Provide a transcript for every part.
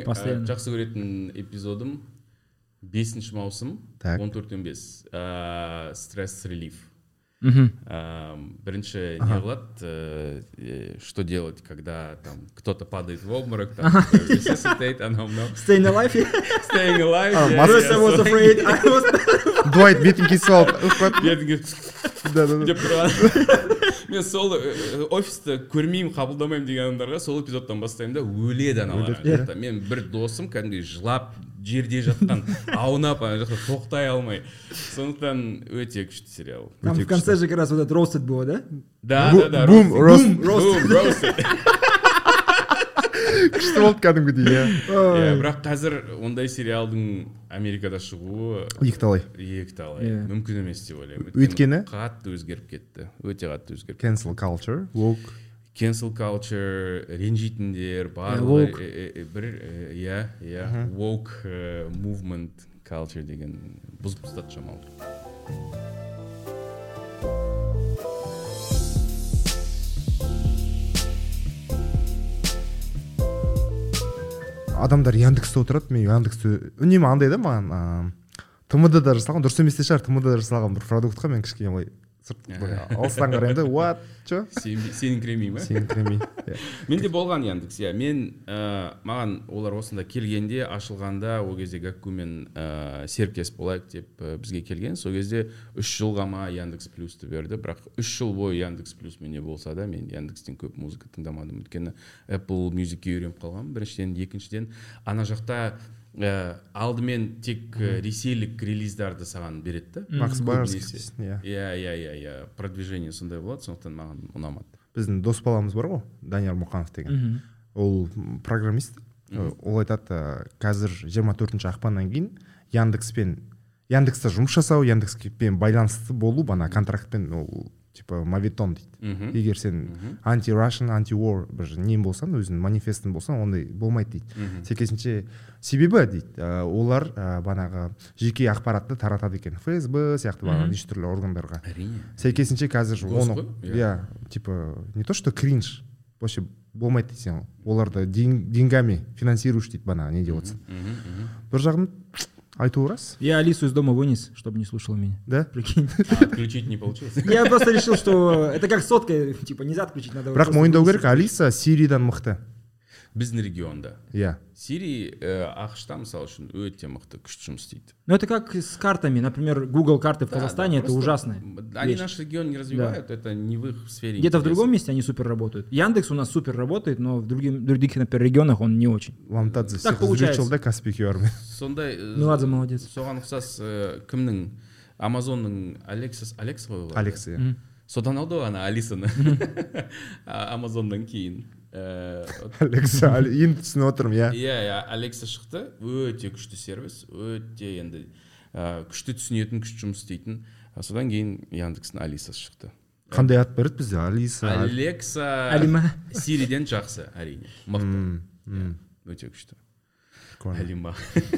Э, ең ә, жақсы көретін эпизодым. Бесінші маусым так. он төрттен бес. Ә, стресс релиф. Мхм ә, э, бірінші не қылады ә, что делать когда там кто то падает в обморок там мынау стейн дуайт бетін кесіп алып бетін кесіп деп тұрған мен сол э, офисты көрмеймін қабылдамаймын деген адамдарға сол эпизодтан бастаймын да. Өледі аналар. Жақта. мен бір досым кәдімгідей жылап жерде жатқан аунап ана жақта тоқтай алмай. Сондықтан өте күшті сериал. Там в конце же как раз вот этот roasted было, да? да да да бум, рост. Күшті болды кәдімгідей иә. Иә бірақ қазір ондай сериалдың америкада шығуы екіталай. Екі талай Иә. мүмкін емес деп ойлаймын. Өйткені? қатты өзгеріп кетті. Өте қатты өзгеріп cancel culture woke. Cancel culture ренжитіндер барлығы бір иә иә. Woke movement culture деген бұзып тастады шамалы адамдар яндексте отырады мен яндексте үнемі андай да маған тмд да жасалған дұрыс емес те шығар тмд да жасалған бір продуктқа мен кішкене былай сырт алыстан қараймын да what? Че Сен- сеніңкіремей ма сеніңкіремей менде болған яндекс иә мен ә, маған олар осында келгенде ашылғанда ол кезде гаккумен ә, серіктес болайық деп ә, бізге келген. Сол кезде үш жылға ма яндекс плюсты берді. Бірақ үш жыл бойы яндекс плюс менде болса да мен яндекстен көп музыка тыңдамадым. Өйткені apple мюзикке үйреніп қалғанмын. Біріншіден екіншіден ана жақта ә, алдымен тек ә, ресейлік релиздарды саған береді да. Макс барский иә. Иә иә иә иә. Продвижение сондай болады сондықтан маған ұнамады. Біздің дос баламыз бар ғой данияр мұқанов деген. Ол программист. Ол айтады қазір 24 ақпаннан кейін яндекспен яндексте жұмыс жасау яндекспен байланысты болу бана контрактпен ол типа мавитон дейді. Мхм егер сен анти рашн анти war бір нең болсаң өзіңнің манифестің болсаң ондай болмайды дейді. Мхм. сәйкесінше себебі дейді ә, олар ә, банағы жеке ақпаратты таратады екен. Фсб сияқты бағанағы неше түрлі органдарға. Әрине. Сәйкесінше қазір оны иә. иә типа не то что кринж вообще болмайды дейді сен оларды ден- деньгами финансируешь дейді бана не деп отырсың бір жағын айтуы рас Я Алису из дома вынес, чтобы не слушала меня. да? Прикинь. А, отключить не получилось. Я просто решил, что это как сотка, типа нельзя отключить, надо... бірақ мойындау керек алиса сириядан мықты біздің регионда иә сирий ә, ақш та мысалы үшін өте мықты күшті жұмыс істейді Ну это как с картами, например, Google карты в Да, Казахстане, да, это просто ужасная они вещь. наш регион не развивают это не в их сфере Где-то в интересов. другом месте они супер работают. Яндекс у нас супер работает, но в другим, других, например, регионах он не очень. ламтадзе Так секілді получается. жылда каспийге бармай сондай ә, Меладзе молодец. соған ұқсас ә, кімнің амазонның алексас алекс қой ол алекса иә Мгм. содан алды ғой ана алисаны А, амазоннан кейін Ә, Алекса енді түсініп отырмын иә иә иә Alexa шықты. Өте күшті сервис өте енді күшті түсінетін күшті жұмыс істейтін. Содан кейін яндекстің алисасы шықты. Қандай ат бар еді бізде? Алиса Alexa Алима. Siri ден жақсы әрине. Мықты. М, өте күшті. Алима.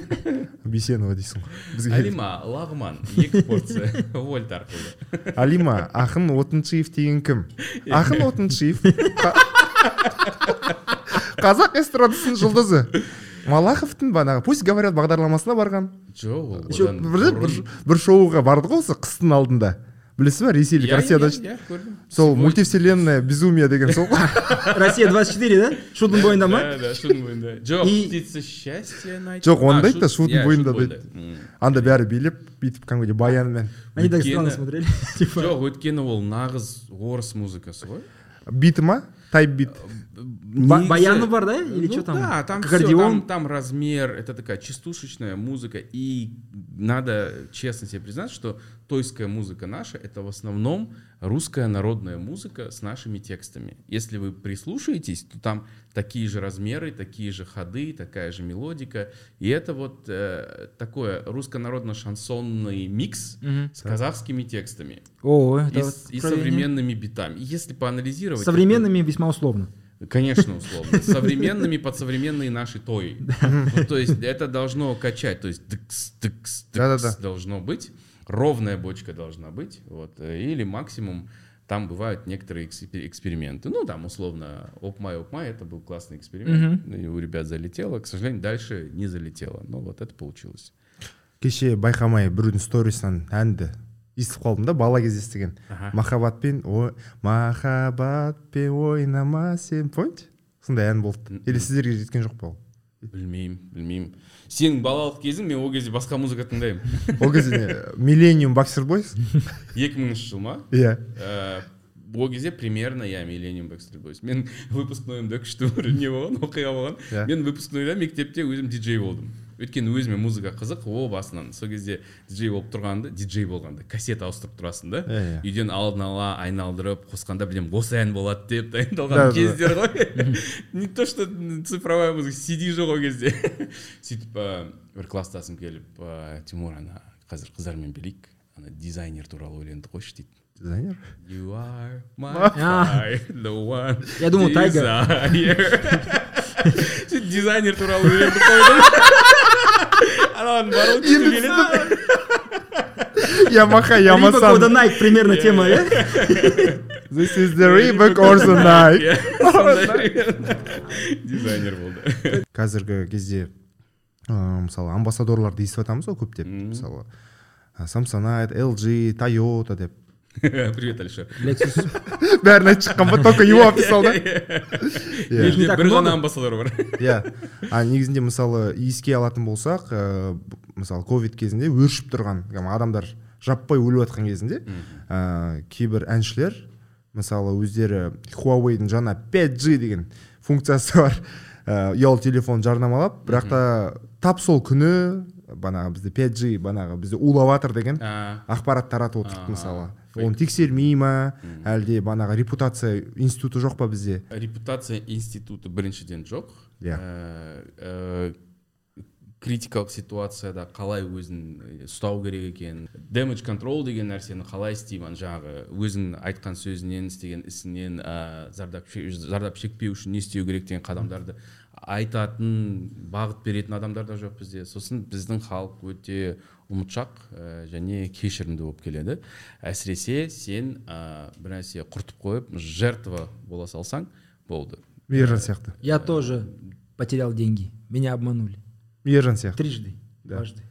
Бейсенова дейсің ғой. Бізге алима лағман екі порция. Wolt арқылы. Алима ақын отыншиев деген кім? Ақын отыншиев. қазақ эстрадасының жұлдызы. Малаховтың банағы. Пусть говорят бағдарламасына барған. Жоқ ол бір, бір, шоуға барды ғой осы қыстың алдында. Білесіз ба ресейлік Иә, россияда иә, иә, көрдім. сол мультивселенная безумие деген сол Россия 24, да? Шудың бойында ма? да да шудың бойында жоқ птица счастья найти Жоқ, оны да айтты, шудың бойында М. анда бәрі билеп бүйтіп кәдімгідей баянмен. Они так странно смотрели. Жоқ өйткені ол нағыз орыс музыкасы ғой. Биті ма тайп бит Ба- Негізі- баяны бар, да? Или Ну что там? Да, там Аккордеон? всё, там, там размер, это такая частушечная музыка. И надо честно себе признать, что тойская музыка наша — это в основном русская народная музыка с нашими текстами. Если вы прислушаетесь, то там такие же размеры, такие же ходы, такая же мелодика. И это вот э, такой русско-народно-шансонный микс Мгм. с казахскими текстами О, и, это и откровение. современными битами. И Если поанализировать... это- Современными весьма условно. Конечно, условно. Современными под современные наши тои. Ну, то есть это должно качать. То есть тыкс, тыкс Да-да-да. должно быть Ровная бочка должна быть. Вот. э, Или максимум там бывают некоторые экспе- эксперименты. Ну, там, условно, опмай, опмай, это был классный эксперимент. И у ребят залетело. К сожалению, дальше не залетело. Но вот это получилось. кеше байқамай біреудің сторисынан әнді естіп қалдым да бала кезде естіген Аха. махаббатпен ой махаббатпен ойнама сен помните сондай ән болды или сіздерге жеткен жоқ па ол білмеймін білмеймін сенің балалық кезің мен ол кезде басқа музыка тыңдаймын. Ол кезде не Millennium Backstreet Boys екі мыңыншы жыл ма? Иә. Э, ол кезде примерно иә Millennium Backstreet Boys мен выпускнойымда күшті бір не болған оқиға болған. Иә. мен выпускнойда мектепте өзім диджей болдым. Өйткені өзіме музыка қызық о басынан сол кезде диджей болып тұрғанда диджей болғанда кассета ауыстырып тұрасың да Иә, иә. үйден алдын ала айналдырып қосқанда білем осы ән болады деп Да, дайындалған да. кездер ғой не то что цифровая музыка cd жоқ ол кезде сөйтіп ә, бір класстасым келіп ә, тимур ана қазір қыздармен билейік ана дизайнер туралы өлеңді қойшы дейді дизайнер You are my А. fire, the one. Я думал, Тайгер. дизайнер туралы өлеңді қойдым келеді ямаха ямасан ода Nike примерно тема иә this is the Reebok or the Nike. Дизайнер болды қазіргі кезде мысалы амбассадорларды естіп жатамыз ғой көптеп мысалы. Самсонайт lg тойота деп. привет алишер бәрін айтып шыққан ба только его описал да? Их не Елде бір ғана амбассадор бар иә а негізінде мысалы еске алатын болсақ ә, мысалы ковид кезінде өршіп тұрған адамдар жаппай өліп жатқан кезінде ә, кейбір әншілер мысалы өздері Huawei'дің жаңа 5G деген функциясы бар ә, ұялы телефон жарнамалап бірақ та тап сол күні банағы бізде 5G банағы бізде улап жатыр деген ақпарат таратып отырды мысалы. Оны тексермей ма әлде банағы репутация институты жоқ па бізде? Репутация институты біріншіден жоқ. Иә. Критикалық ситуацияда қалай өзін ә, ұстау керек екен. Damage control деген нәрсені қалай істеймін жаңағы өзің айтқан сөзінен істеген ісінен ә, зардап шекпеу үшін не істеу керек деген қадамдарды айтатын бағыт беретін адамдар да жоқ бізде. Сосын біздің халық өте ұмытшақ ә, және кешірімді болып келеді. Әсіресе сен ә, бір нәрсе құртып қойып жертва бола салсаң болды. Мейіржан сияқты. Я тоже потерял деньги. Меня обманули. Мейіржан сияқты трижды Да. дважды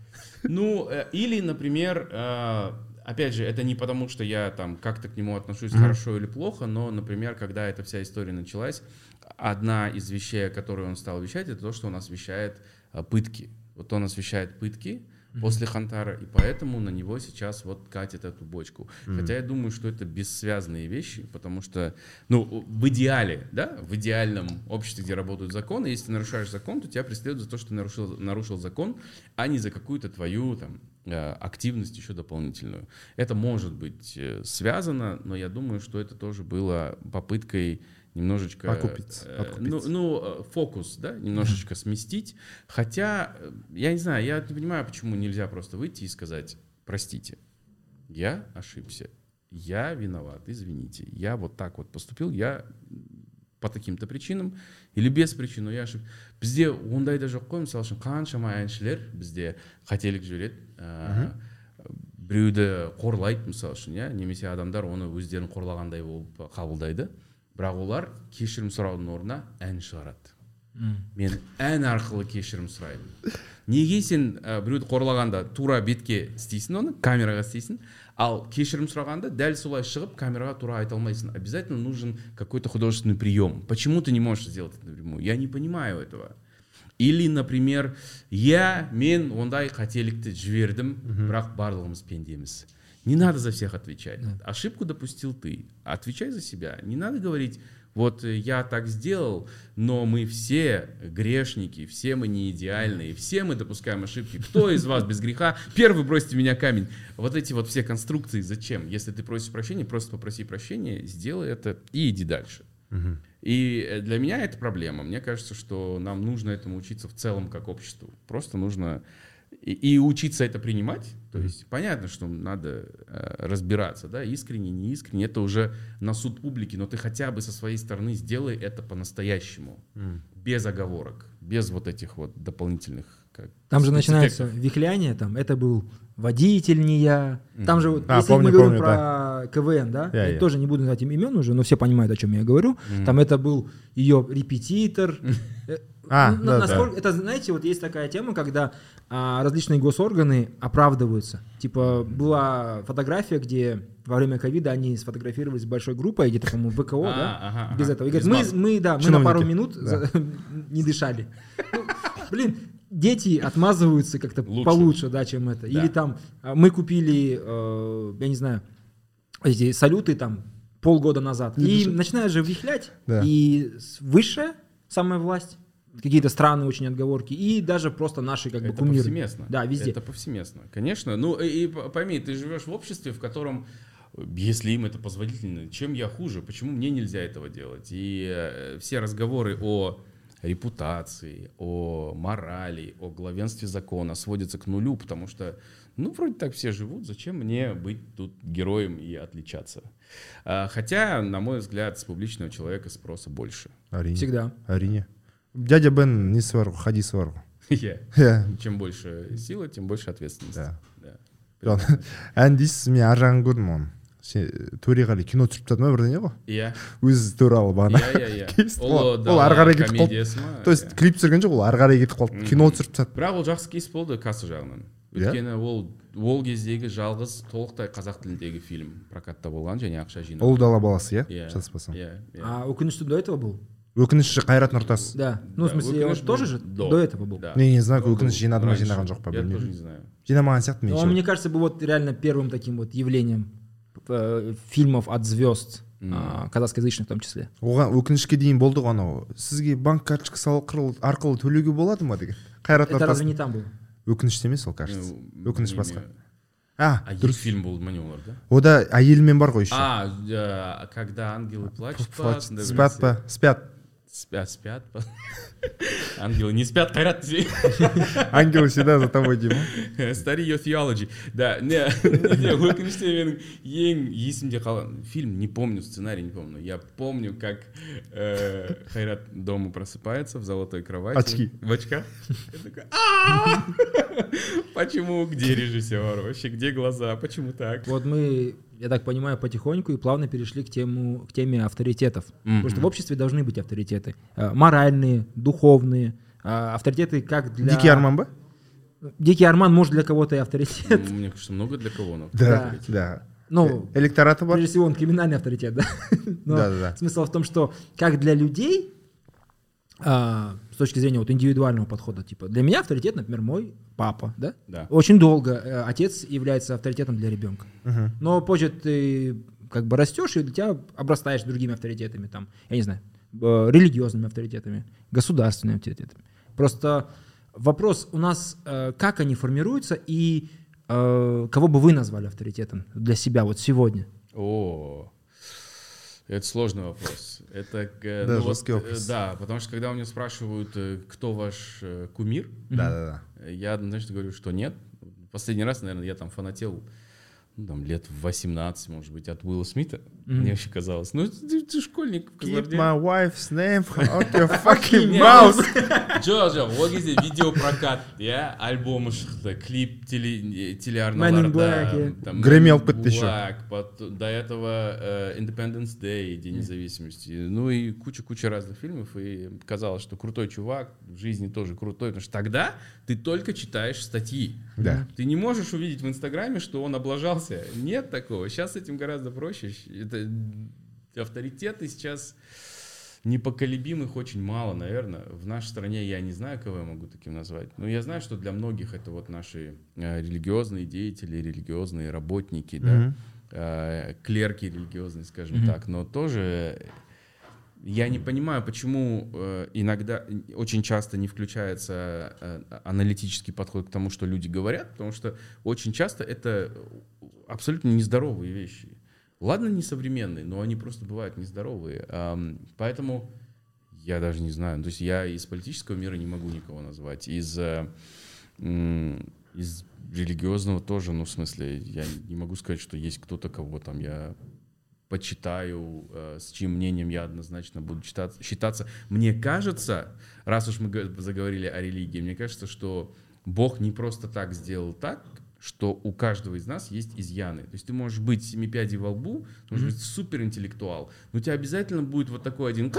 Ну, э, или, например, э, опять же, это не потому, что я там как-то к нему отношусь хорошо или плохо, но, например, когда эта вся история началась, одна из вещей, о которой он стал вещать, это то, что он освещает э, пытки. Вот он освещает пытки после Хантара, и поэтому на него сейчас вот катит эту бочку. Хотя я думаю, что это бессвязные вещи, потому что, ну, в идеале, да, в идеальном обществе, где работают законы, если ты нарушаешь закон, то тебя преследуют за то, что ты нарушил, нарушил закон, а не за какую-то твою там э, активность еще дополнительную. Это может быть э, связано, но я думаю, что это тоже было попыткой немножечко... Покупить, э, подкупить. ну, ну, э, фокус, да, немножечко сместить. Хотя, э, я не знаю, я не понимаю, почему нельзя просто выйти и сказать, простите, я ошибся, я виноват, извините, я вот так вот поступил, я по таким-то причинам или без причин но я ошиб бізде ондай да жоқ қой мысалы үшін қаншама әншілер бізде қателік жібереді ә, біреуді қорлайды мысалы үшін иә немесе адамдар оны өздерін қорлағандай болып қабылдайды бірақ олар кешірім сұраудың орнына ән шығарады. Мен ән арқылы кешірім сұраймын. Неге сен ә, біреуді қорлағанда тура бетке істейсің оны камераға істейсің ал кешірім сұрағанда дәл солай шығып камераға тура айта алмайсың? Обязательно нужен какой то художественный прием. Почему ты не можешь сделать это напрямую? Я не понимаю этого. Или например я мен ондай қателікті жібердім бірақ барлығымыз пендеміз. Не надо за всех отвечать ошибку допустил ты отвечай за себя не надо говорить вот э, я так сделал, но мы все грешники, все мы не идеальные, все мы допускаем ошибки. Кто из вас без греха? Первый бросьте меня камень. Вот эти вот все конструкции зачем? Если ты просишь прощения, просто попроси прощения, сделай это и иди дальше. И э, для меня это проблема. Мне кажется, что нам нужно этому учиться в целом как обществу. Просто нужно и, и учиться это принимать. То есть понятно, что надо э, разбираться, да, искренне, не искренне. Это уже на суд публики, но ты хотя бы со своей стороны сделай это по-настоящему, без оговорок, без вот этих вот дополнительных. Как, Там же начинается вихляние, там это был водитель не я. Там же вот, А, если помню, мы говорим помню, про э, КВН, да, Я- я я. тоже не буду называть им имен уже, но все понимают, о чем я говорю. Там это был ее репетитор. Э, А, н- да, насколько- Это, знаете, вот есть такая тема, когда а, различные госорганы оправдываются. Типа, была фотография, где во время ковида они сфотографировались с большой группой, где-то, по-моему, ВКО, А, да? ага, Без ага. этого. И говорят, мы, мы, да, мы на пару минут Да. за- не дышали. Ну, Блин, дети отмазываются как-то Лучше. получше, да, чем это. Или там а, мы купили, э, я не знаю, эти салюты там полгода назад. И начинаешь же вихлять, Да. и высшая самая власть, какие-то странные очень отговорки, и даже просто наши как бы Это кумиры. повсеместно. Да, везде. Это повсеместно, конечно. Ну и, и пойми, ты живешь в обществе, в котором, если им это позволительно, чем я хуже, почему мне нельзя этого делать? И э, все разговоры о репутации, о морали, о главенстве закона сводятся к нулю, потому что, ну, вроде так все живут, зачем мне быть тут героем и отличаться? А, Хотя, на мой взгляд, с публичного человека спроса больше. әрине Всегда. әрине дядя бен несі бар ғой хадисі бар ғой Я. иә Чем больше силы, тем больше ответственности. Да. Да. Жан- ән дейсіз мен ар жағын көрдім оны Ше- төреғали кино түсіріп тастады ма бірдеңе ғой Иә. өзі туралы бағана Иә, иә, иә. Ол, ары қарай кетіп қалды то есть Иә. клип түсірген жоқ ол ары қарай кетіп қалды кино түсіріп тастады бірақ ол жақсы кейс болды касса жағынан Иә? өйткені ол ол кездегі жалғыз толықтай қазақ тіліндегі фильм прокатта болған және ақша жинады ұлы дала баласы иә иә шатаспасам иә иә. А Укиншту до этого был? өкініші қайрат нұртас Да. Ну, в смысле, он Өкініш тоже же до. этого был? Да. мен не знаю өкініш жинады ма жинаған жоқ па я тоже не білмеймін знаю жинамаған сияқты меніңше он, мне кажется, был вот реально первым таким вот явлением э, фильмов от звезд, а, казахскоязычных в том числе. оған өкінішке дейін болды ғой анау. Сізге банк карточкасы арқылы арқылы төлеуге болады ма деген қайрат Это разве не там было? өкініште емес ол кажется. Өкініш басқа. а дұрыс. фильм болды ма не олар да? Ода әйелімен бар ғой еще. А когда ангелы плачут па спят па спят. спят спят па ангелы не спят қайрат десей ангелы всегда за тобой дейді ма Study your theology. Да, не, не, өкініште менің ең есімде қалған фильм, не помню, сценарий не помню. Я помню, как э, Хайрат дома просыпается в золотой кровати. Очки. В очках. Я такой, «А-а-а!» Почему? Где режиссер? Вообще, где глаза? Почему так? Вот мы, я так понимаю, потихоньку и плавно перешли к, тему, к теме авторитетов. Потому что в обществе должны быть авторитеты. Э, Моральные, духовные. А Авторитеты как для... дикий арман ба Дикий Арман, может, для кого-то и авторитет. Мне кажется, много для кого. но- да да Ну, Э, электораты бар прежде всего, он криминальный авторитет, да? Но Да-да-да. Смысл в том, что как для людей, а, с точки зрения вот индивидуального подхода, типа, для меня авторитет, например, мой папа, да? Да. Очень долго э, отец является авторитетом для ребенка. Но позже ты как бы растешь, и для тебя обрастаешь другими авторитетами, там, я не знаю, э, религиозными авторитетами, государственными авторитетами. Просто вопрос у нас, э, как они формируются и э, кого бы вы назвали авторитетом для себя вот сегодня? О, это сложный вопрос. Это э, Да, ну вот, жесткий э, вопрос. Да, потому что когда у меня спрашивают, э, кто ваш э, кумир, да да да Я однозначно говорю, что нет. Последний раз, наверное, я там фанател ну, там, лет в 18, может быть, от Уилла Смита. Мне вообще казалось. Ну, ты, ты школьник в keep my wife's name out your fucking mouth жоқ ол кезде видеопрокат иә альбомы клип телеарналарда. Black, пот- до этого э, Independence Day День независимости ну и куча-куча разных фильмов и казалось что крутой чувак в жизни тоже крутой потому что тогда ты только читаешь статьи Да. ты не можешь увидеть в Инстаграме, что он облажался. Нет такого. Сейчас с этим гораздо проще. Это авторитеты сейчас непоколебимых очень мало, наверное. В нашей стране я не знаю, кого я могу таким назвать. Но я знаю, что для многих это вот наши э, религиозные деятели, религиозные работники, да, э, клерки религиозные, скажем так. Но тоже я не понимаю, почему э, иногда, очень часто не включается аналитический подход к тому, что люди говорят, потому что очень часто это абсолютно нездоровые вещи. Ладно, не современные, но они просто бывают нездоровые. Поэтому я даже не знаю. То есть я из политического мира не могу никого назвать. Из, э, из религиозного тоже, ну, в смысле, я не могу сказать, что есть кто-то, кого там я почитаю, э, с чьим мнением я однозначно буду читаться, считаться. Мне кажется, раз уж мы заговорили о религии, мне кажется, что Бог не просто так сделал так, что у каждого из нас есть изъяны. То есть ты можешь быть семипядей во лбу, ты можешь быть суперинтеллектуал, но у тебя обязательно будет вот такой один,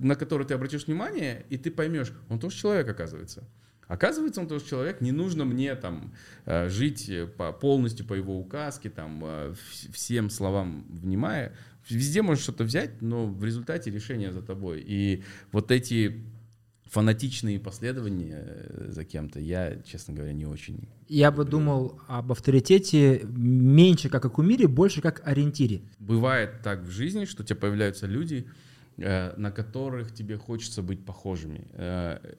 на который ты обратишь внимание, и ты поймешь, он тоже человек, оказывается. Оказывается, он тоже человек, не нужно мне там э, жить по, полностью по его указке, там, э, всем словам внимая. Везде можешь что-то взять, но в результате решение за тобой. И вот эти фанатичные последования э, за кем-то, я, честно говоря, не очень. Я бы думал об авторитете меньше как о кумире, больше как ориентире. Бывает так в жизни, что у тебя появляются люди, на которых тебе хочется быть похожими.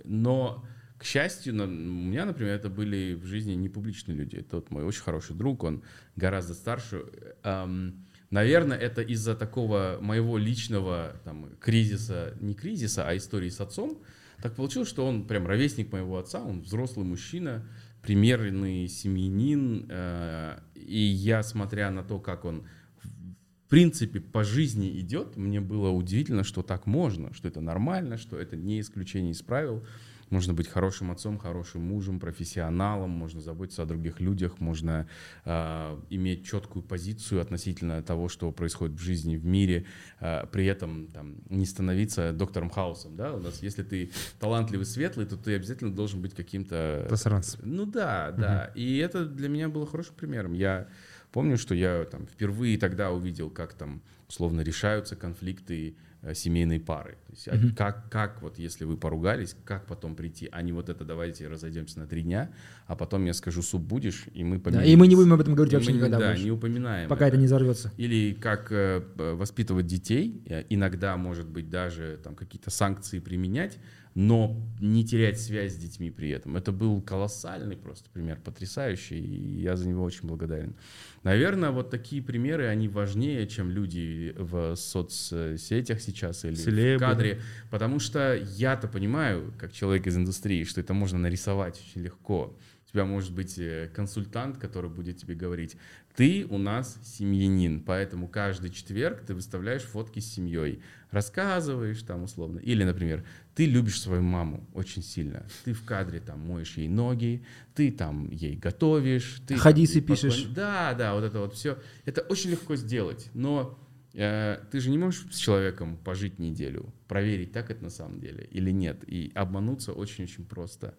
Но к счастью, у меня, например, это были в жизни не публичные люди. Это вот мой очень хороший друг, он гораздо старше. Эм, наверное, это из-за такого моего личного там, кризиса, не кризиса, а истории с отцом. Так получилось, что он прям ровесник моего отца, он взрослый мужчина, примерный семьянин. Э, и я, смотря на то, как он в принципе по жизни идет, мне было удивительно, что так можно, что это нормально, что это не исключение из правил. Можно быть хорошим отцом, хорошим мужем, профессионалом, можно заботиться о других людях, можно э, иметь четкую позицию относительно того, что происходит в жизни, в мире, э, при этом там, не становиться доктором Хаусом. Да? У нас, если ты талантливый, светлый, то ты обязательно должен быть каким-то... Засранцем. Ну да, да. Угу. И это для меня было хорошим примером. Я помню, что я там впервые тогда увидел, как там условно решаются конфликты семейной пары. То есть, mm-hmm. как, как вот если вы поругались, как потом прийти, а не вот это давайте разойдемся на три дня, а потом я скажу суп будешь, и мы помиримся. Да, и мы не будем об этом говорить и вообще мы, никогда Да, больше, не упоминаем. Пока это, это не взорвется. Или как э, воспитывать детей, э, иногда, может быть, даже там какие-то санкции применять, но не терять связь с детьми при этом. Это был колоссальный просто пример, потрясающий, и я за него очень благодарен. Наверное, вот такие примеры, они важнее, чем люди в соцсетях сейчас или Селебы. в кадре, потому что я-то понимаю, как человек из индустрии, что это можно нарисовать очень легко. У тебя может быть э, консультант, который будет тебе говорить, ты у нас семьянин, поэтому каждый четверг ты выставляешь фотки с семьей, рассказываешь там условно. Или, например, ты любишь свою маму очень сильно, ты в кадре там моешь ей ноги, ты там ей готовишь. Ты, Хадисы пишешь. Да, да, вот это вот все. Это очень легко сделать, но э, ты же не можешь с человеком пожить неделю, проверить, так это на самом деле или нет. И обмануться очень-очень просто.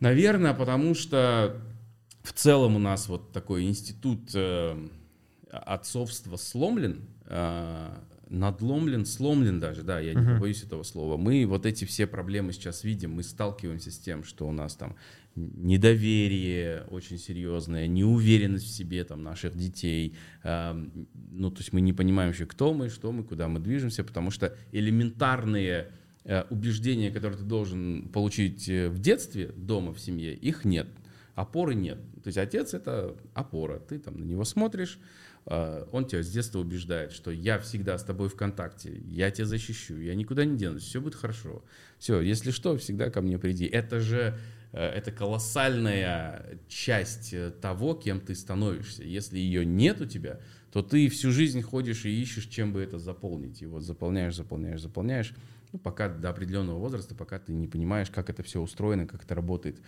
Наверное, потому что в целом у нас вот такой институт э, отцовства сломлен, э, надломлен, сломлен даже, да, я не боюсь этого слова. Мы вот эти все проблемы сейчас видим, мы сталкиваемся с тем, что у нас там недоверие очень серьезное, неуверенность в себе там наших детей, э, ну то есть мы не понимаем еще, кто мы, что мы, куда мы движемся, потому что элементарные Э, убеждения, которые ты должен получить э, в детстве, дома, в семье, их нет. Опоры нет. То есть отец — это опора. Ты там на него смотришь, э, он тебя с детства убеждает, что я всегда с тобой в контакте, я тебя защищу, я никуда не денусь, все будет хорошо. Все, если что, всегда ко мне приди. Это же это колоссальная часть того, кем ты становишься. Если ее нет у тебя, то ты всю жизнь ходишь и ищешь, чем бы это заполнить. И вот заполняешь, заполняешь, заполняешь ну, пока до определенного возраста, пока ты не понимаешь, как это все устроено, как это работает.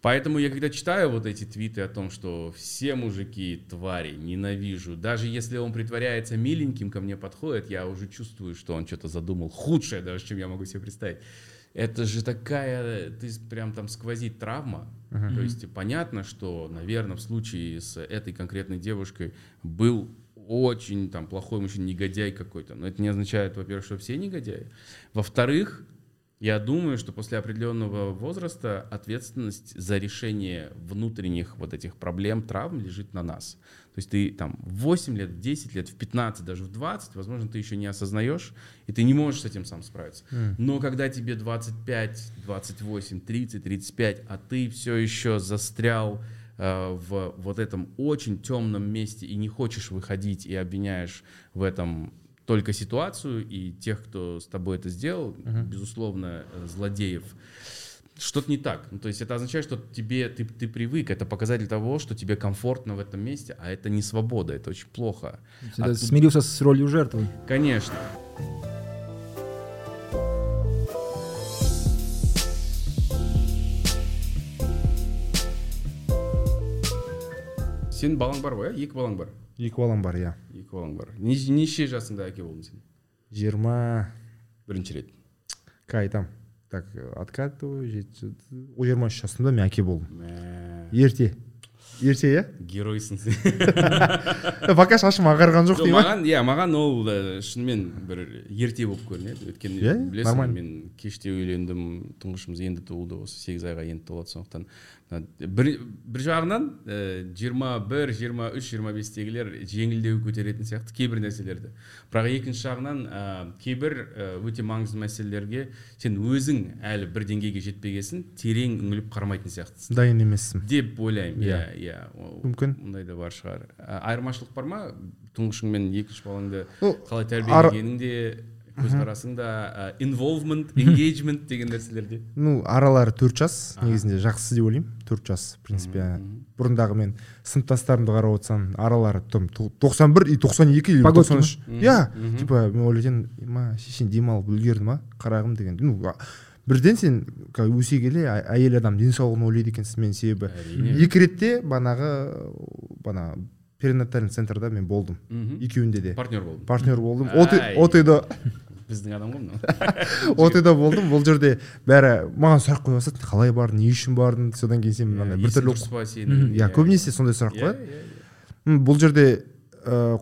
Поэтому я когда читаю вот эти твиты о том, что все мужики твари, ненавижу, даже если он притворяется миленьким, ко мне подходит, я уже чувствую, что он что-то задумал худшее даже, чем я могу себе представить. Это же такая, ты прям там сквозит травма. Uh-huh. То есть понятно, что, наверное, в случае с этой конкретной девушкой был очень там плохой мужчина, негодяй какой-то. Но это не означает, во-первых, что все негодяи. Во-вторых, я думаю, что после определенного возраста ответственность за решение внутренних вот этих проблем, травм лежит на нас. То есть ты там в 8 лет, в 10 лет, в 15, даже в 20, возможно, ты еще не осознаешь, и ты не можешь с этим сам справиться. Mm. Но когда тебе 25, 28, 30, 35, а ты все еще застрял Э, в вот этом очень темном месте и не хочешь выходить и обвиняешь в этом только ситуацию и тех, кто с тобой это сделал, uh-huh. безусловно, э, злодеев, что-то не так. Ну, то есть это означает, что тебе ты, ты привык. Это показатель того, что тебе комфортно в этом месте, а это не свобода, это очень плохо. Ты а смирился с ролью жертвы. Конечно. сенің балаң бар ғой иә екі балаң бар екі балам бар иә. Екі балаң бар. Не- неше жасында әке болдың сен? Жиырма. Бірінші рет. Как айтамын так откатываю жиырма үш жасымда мен әке болдым. Мә. Ерте. Ерте иә? Геройсың сен. Пока шашым ағарған жоқ жоқ дей ма маған иә маған ол шынымен бір ерте болып көрінеді. Өйткені Иә, білесің нормально. мен кеште үйлендім тұңғышымыз енді туылды осы сегіз айға енді толады сондықтан. Бір, бір жағынан жиырма бір жиырма үш жиырма бестегілер жеңілдеу көтеретін сияқты кейбір нәрселерді. Бірақ екінші жағынан ә, кейбір ә, өте маңызды мәселелерге сен өзің әлі бір деңгейге жетпегесін терең үңіліп қарамайтын сияқтысың. Дайын емессің. Деп ойлаймын. Иә. Иә. иә. Мүмкін. ондай да бар шығар. А, айырмашылық бар ма? Тұңғышың мен екінші балаңды қалай тәрбиелегенің де көзқарасың да involvement engagement деген нәрселерде. Ну аралары төрт жас негізінде жақсы деп ойлаймын төрт жас в принципе бұрындағы мен сыныптастарымды қарап отырсам аралары там тоқсан бір и тоқсан екі или тоқсан үш. иә типа мен ойлайтынмын ма шешең демалып үлгерді ма? Қарағым деген. Ну бірден сен өсе келе әйел адам денсаулығын ойлайды екенсің мен себебі. Екі ретте банағы бана перинатальный центрда мен болдым. Екеуінде де. Партнер болдың партнер болдым. Ай. Біздің адам ғой мынау. Отда болдым бұл жерде бәрі маған сұрақ қоя бастады қалай бардың не үшін бардың? содан кейін сен мынандай Есің біртүрлі сенің? Иә көбінесе сондай сұрақ Иә, қояды иә, иә. Бұл жерде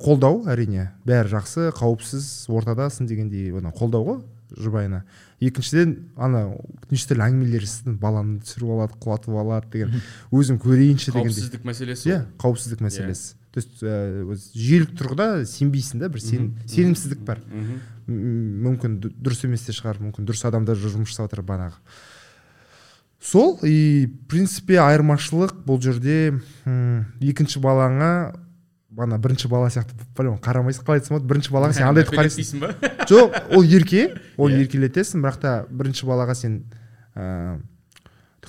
қолдау әрине. Бәрі жақсы қауіпсіз ортадасың дегендей ана қолдау ғой жұбайына. Екіншіден ана неше түрлі әңгімелер естідім баланы түсіріп алады құлатып алады деген. Өзім көрейінші дегендей. Қауіпсіздік мәселесі иә қауіпсіздік мәселесі. То есть өз жүйелік тұрғыда сенбейсің да бір сен, сенімсіздік бар. Мүмкін дұрыс емес те шығар мүмкін дұрыс адамдар жұмыс жасап жатыр банағы. Сол и в принципе айырмашылық бұл жерде екінші балаңа бана бірінші бала сияқты білмеймін қарамайсың қалай айтсам болады бірінші балаға сен андай етіп қарайсың. ба? Жоқ ол ерке ол Иә. еркелетесің бірақ та бірінші балаға сен ыыы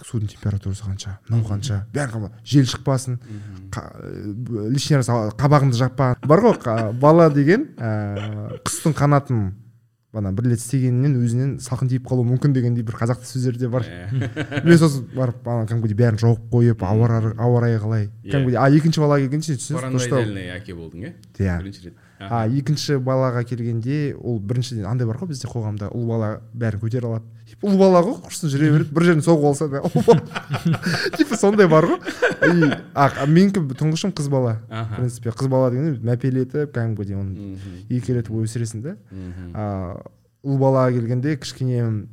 судың температурасы қанша мынау қанша бәрін қама жел шықпасын лишний раз қабағыңды жаппа бар ғой бала деген ыыы құстың қанатын бана бір рет істегеннен өзінен салқын тиіп қалуы мүмкін дегендей бір қазақта сөздер де бар. Мен сосын барып ана кәдімгідей бәрін жауып қойып ауа райы- қалай. Кәдімгідей а екінші балаға келгенше параноидальный әке болдың иә иә. Бірінші рет. А екінші балаға келгенде ол біріншіден андай бар ғой бізде қоғамда ұл бала бәрін көтере алады. Ұл бала ғой құрсын жүре береді бір жерін соғып алса типа сондай бар ғой. И а менікі тұңғышым қыз бала в принципе. Қыз бала деген мәпелетіп кәдімгідей оны еркелетіп өсіресің да. Ұл балаға келгенде кішкене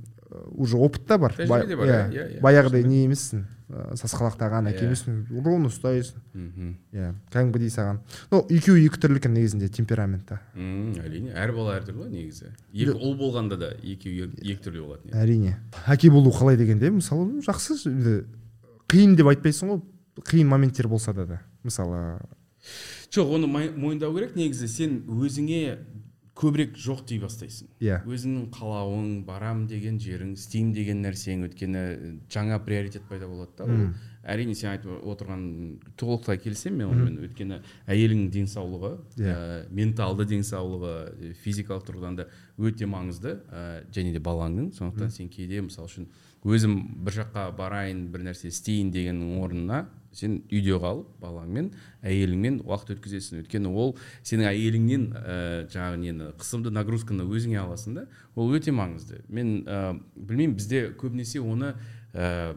уже опыт та бар. Иә, иә, иә, баяғыдай не емессің? Сасқалақтаған әке Иә. ровно ұстайсың. Мгм. иә кәдімгідей саған. Ну екеуі екі түрлі екен негізінде темпераментта. Әрине. Әр бала әртүрлі ғой негізі. Екі ұл болғанда да екеуі екі түрлі болатын әрине. Әке болу қалай дегенде мысалы жақсы енді қиын деп айтпайсың ғой қиын моменттер болса да да. Мысалы жоқ оны мойындау керек. Негізі сен өзіңе көбірек жоқ дей бастайсың. Иә. Өзіңнің қалауың барам деген жерің істеймін деген нәрсең өйткені жаңа приоритет пайда болады да әрине сен айтып отырған толықтай келісемін мен онымен. өйткені әйеліңнің денсаулығы Иә. ә, менталды денсаулығы физикалық тұрғыдан да өте маңызды ә, және де балаңның. Сондықтан сен кейде мысалы үшін өзім бір жаққа барайын бір нәрсе істейін дегеннің орнына сен үйде қалып балаңмен әйеліңмен уақыт өткізесің. Өйткені ол сенің әйеліңнен ә, жаңағы нені қысымды нагрузканы өзіңе аласың да ол өте маңызды. Мен ә, білмеймін бізде көбінесе оны ә,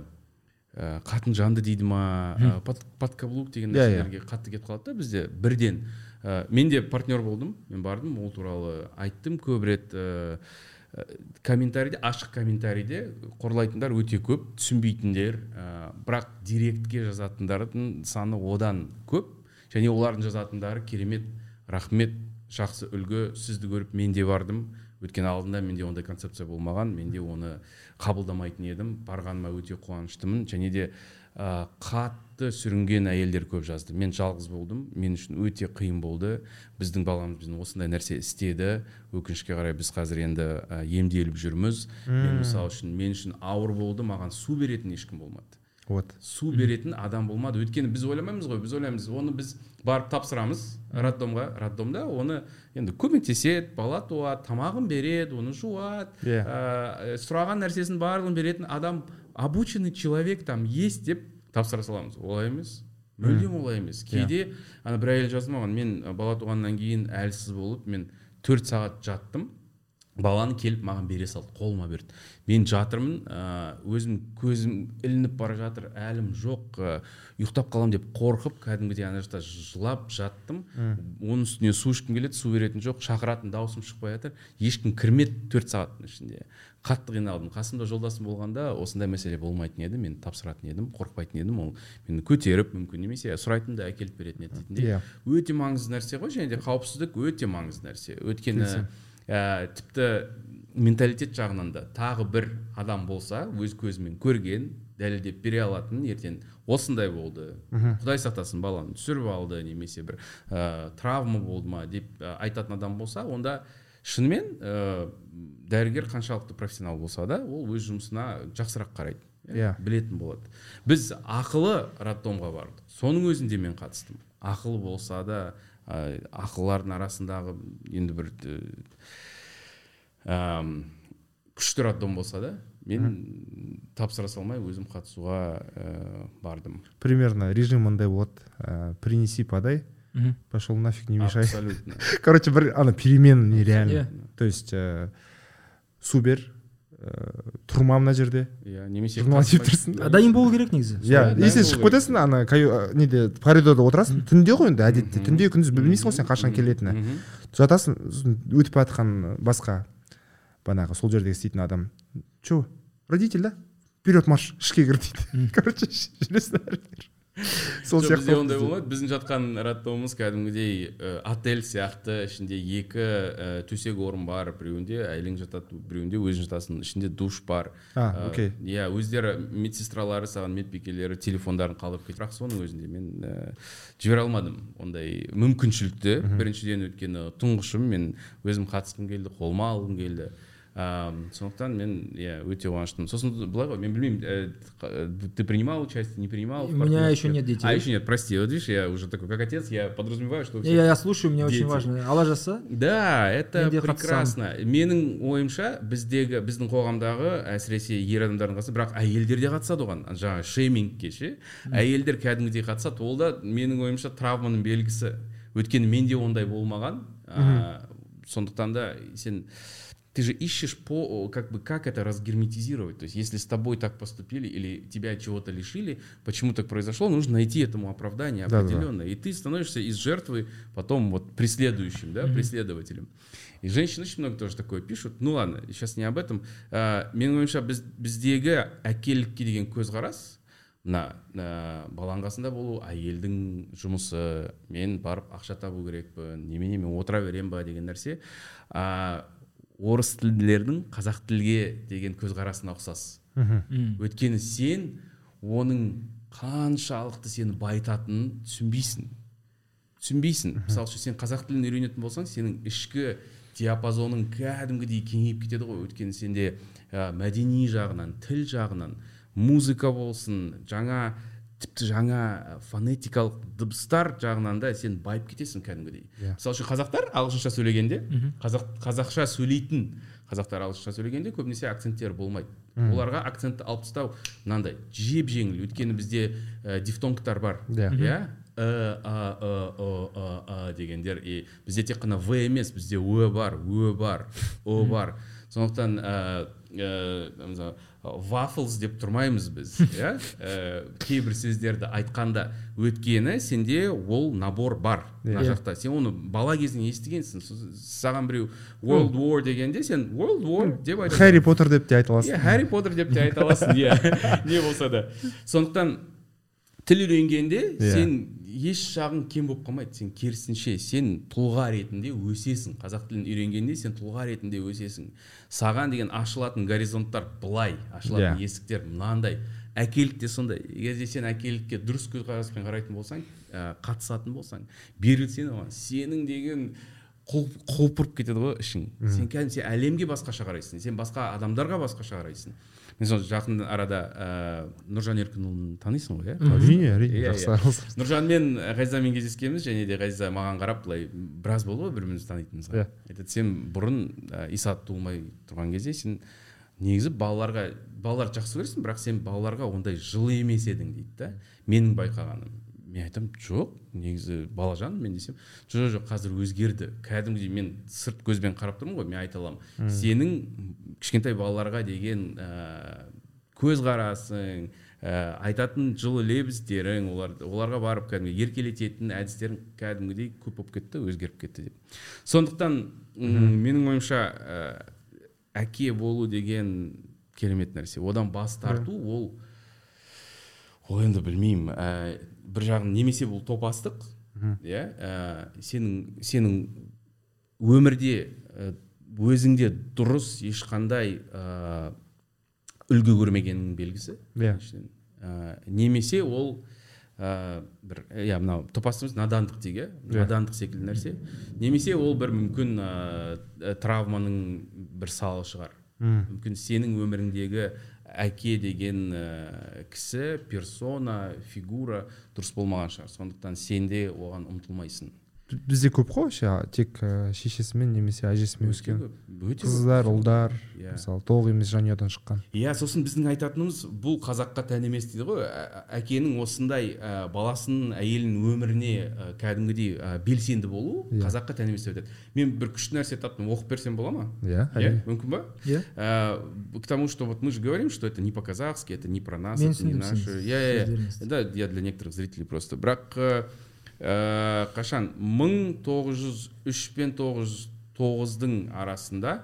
ә, қатын жанды дейді ма? Ә, под, подкаблук деген Иә, иә. нәрселерге қатты кетіп қалады да бізде бірден. Ә, мен де партнер болдым мен бардым ол туралы айттым. Көп рет ә, комментарийде ашық комментарийде қорлайтындар өте көп түсінбейтіндер. Ә, бірақ директке жазатындардың саны одан көп және олардың жазатындары керемет рахмет жақсы үлгі сізді көріп мен де бардым. Өйткені алдында менде ондай концепция болмаған мен де оны қабылдамайтын едім барғаныма өте қуаныштымын. Және де ә, қатты сүрінген әйелдер көп жазды. Мен жалғыз болдым мен үшін өте қиын болды. Біздің баламыз бізбен осындай нәрсе істеді. Өкінішке қарай біз қазір енді емделіп жүрміз. Мен мысалы үшін мен үшін ауыр болды маған су беретін ешкім болмады. Вот. Су беретін адам болмады. Өйткені біз ойламаймыз ғой біз ойлаймыз. Оны біз барып тапсырамыз роддомға роддомда. Оны енді көмектеседі бала туады тамағын береді оны жуады. Иә. ә, сұраған нәрсесін барлығын беретін адам обученный человек там есть деп тапсыра саламыз. Олай емес. Мүлдем олай емес. Кейде ана бір әйел жазды маған мен бала туғаннан кейін әлсіз болып мен төрт сағат жаттым баланы келіп маған бере салды қолыма берді. Мен жатырмын өзім көзім ілініп бара жатыр әлім жоқ ұйықтап қаламын деп қорқып кәдімгідей ана жақта жылап жаттым. Оның үстіне су ішкім келеді су беретін жоқ шақыратын дауысым шықпай жатыр. Ешкім кірмеді төрт сағаттың ішінде. Қатты қиналдым. Қасымда жолдасым болғанда осындай мәселе болмайтын еді мен тапсыратын едім қорықпайтын едім ол мені көтеріп мүмкін немесе сұрайтын да әкеліп беретін еді дейтіндей. Иә. өте маңызды нәрсе ғой және де қауіпсіздік өте маңызды нәрсе. Өйткені ә, тіпті менталитет жағынан да тағы бір адам болса өз көзімен көрген дәлелдеп бере алатын ертең осындай болды. Құдай сақтасын баланы түсіріп алды немесе бір ә, травма болды ма деп ә, айтатын адам болса онда шынымен ә, дәрігер қаншалықты профессионал болса да ол өз жұмысына жақсырақ қарайды. Иә. білетін болады. Біз ақылы роддомға бардық. Соның өзінде мен қатыстым. Ақылы болса да ә, ақылардың арасындағы енді бір э, ам, күшті роддом болса да мен тапсыра салмай өзім қатысуға ә, бардым. Примерно режим мындай болады. Ә, принеси подай. Пошел нафиг не мешай. Абсолютно. Короче бір ана перемен нереально. То есть ә, су бер ә, тұрма мына жерде. Иә немесе типтірсің. дайын болу керек негізі? Иә болу шығып кетесің ана ә, неде коридорда отырасың түнде ғой енді әдетте түнде күндіз білмейсің ғой сен қашан келетіні. Жатасың сосын өтіп бара жатқан басқа банағы сол жерде істейтін адам. Че родитель да? Вперед марш ішке кір дейді. Короче жүресің әрі бері. Сол сияқты бізде. ондай болмайды. Біздің жатқан роддомымыз кәдімгідей отель сияқты ішінде екі ә, төсек орын бар біреуінде әйелің жатады біреуінде өзің жатасың. Ішінде душ бар. А, окей. иә өздері медсестралары саған медбикелері телефондарын қалдырып кетті. Бірақ соның өзінде мен ә, жібере алмадым ондай мүмкіншілікті. Біріншіден өйткені тұңғышым мен өзім қатысқым келді қолыма алғым келді. Ам, сондықтан мен иә өте қуаныштымын. Сосын былай ғой мен білмеймін ә, қ- ты принимал участие не принимал У меня еще нет детей. а еще нет прости вот видишь я уже такой как отец я подразумеваю что Я, я слушаю, мне очень важно. Алла жазса, да это прекрасно. Менің ойымша біздегі біздің қоғамдағы әсіресе ер адамдардың қатысы бірақ әйелдер де қатысады оған. Жаңағы шеймингке ше әйелдер кәдімгідей қатысады. Ол да менің ойымша травманың белгісі. Өйткені менде ондай болмаған. А, сондықтан да сен ты же ищешь по как бы как это разгерметизировать то есть если с тобой так поступили или тебя чего-то лишили почему так произошло нужно найти этому оправдание Да-да-да. определенное и ты становишься из жертвы потом вот преследующим да преследователем и женщины очень много тоже такое пишут ну ладно сейчас не об этом ә, менің ойымша біз біздегі әкелікке деген көзқарас мына ә, баланың қасында болу әйелдің жұмысы мен барып ақша табу керекпін немене мен отыра беремін ба деген нәрсе ә, орыс тілділердің қазақ тілге деген көзқарасына ұқсас. М. өйткені сен оның қаншалықты сені байытатынын түсінбейсің. Түсінбейсің. Мысалы үшін сен қазақ тілін үйренетін болсаң сенің ішкі диапазоның кәдімгідей кеңейіп кетеді ғой. Өйткені сенде ә, мәдени жағынан тіл жағынан музыка болсын жаңа тіпті жаңа фонетикалық дыбыстар жағынан да сен байып кетесің кәдімгідей. Иә. мысалы үшін қазақтар ағылшынша сөйлегенде қазақ қазақша сөйлейтін қазақтар ағылшынша сөйлегенде көбінесе акценттері болмайды. Оларға акцентті алып тастау мынандай жеп жеңіл. Өйткені бізде ә, дифтонгтар бар. Иә. иә? Ы а ы ы ы а дегендер. И бізде тек қана в емес бізде ө бар ө бар о бар. Сондықтан ә, waffles деп тұрмаймыз біз иә? Ә, кейбір сөздерді айтқанда өйткені сенде ол набор бар мына Иә. жақта. Сен оны бала кезінен естігенсің. Саған біреу world war дегенде сен world war деп айтасың Харри Поттер деп те айта аласың. Иә харри поттер деп те айта аласың. Иә. Не болса да. Сондықтан тіл үйренгенде Иә. сен еш жағың кем болып қалмайды. Сен керісінше сен тұлға ретінде өсесің. Қазақ тілін үйренгенде сен тұлға ретінде өсесің. Саған деген ашылатын горизонттар былай ашылатын Иә. есіктер мынандай. Әкелік те сондай. Егер де сен әкелікке дұрыс көзқараспен қарайтын болсаң ә, қатысатын болсаң берілсең оған сенің деген құл- құлпырып кетеді ғой ішің. Сен кәдімгі сен әлемге басқаша қарайсың. Сен басқа адамдарға басқаша қарайсың. Мен сол жақын арада ә, нұржан еркінұлын танисың ғой иә? Әрине әрине жақсы араласамыз. нұржанмен ғазизамен кездескенбіз және де ғазиза маған қарап былай біраз болды ғой бір бірімізді танитынымызға. Иә. айтады сен бұрын ә, иса туылмай тұрған кезде сен негізі балаларға балаларды жақсы көресің бірақ сен балаларға ондай жылы емес едің дейді да менің байқағаным. Мен айтамын жоқ негізі балажан мен десем жоқ жоқ жоқ қазір өзгерді. Кәдімгідей мен сырт көзбен қарап тұрмын ғой мен айта аламын сенің кішкентай балаларға деген ә, көзқарасың ә, айтатын жылы лебіздерің олар, оларға барып кәдімгі еркелететін әдістерің кәдімгідей көп болып кетті өзгеріп кетті деп. Сондықтан менің ойымша ә, әке болу деген керемет нәрсе. Одан бас тарту ол ол енді білмеймін. Ә, бір жағын немесе бұл топастық иә ә, сенің сенің өмірде ә, өзіңде дұрыс ешқандай ә, үлгі көрмегеннің белгісі. Иә. Ә, немесе ол ә, бір иә мынау топастық емес надандық дейік иә Иә. надандық секілді нәрсе. Немесе ол бір мүмкін ә, травманың бір салы шығар. Мүмкін сенің өміріңдегі әке деген ә, кісі персона фигура дұрыс болмаған шығар. Сондықтан сен де оған ұмтылмайсың. Бізде көп қой вообще тек ә, шешесімен немесе әжесімен өскен қыздар ұлдар Иә. мысалы толық емес жанұядан шыққан. Иә сосын біздің айтатынымыз бұл қазаққа тән емес дейді ғой. Ә- әкенің осындай ә, баласының әйелінің өміріне ә, кәдімгідей ә, белсенді болу Иә. қазаққа тән емес деп айтады. Мен бір күшті нәрсе таптым оқып берсем бола ма? Иә иә әрине. мүмкін ба? Иә. Ә, к тому что вот мы же говорим что это не по казахски это не про нас Мен это не наше. Иә иә да я для некоторых зрителей просто. Бірақ ә, қашан? мың тоғыз жүз үш пен тоғыз жүз тоғыздың арасында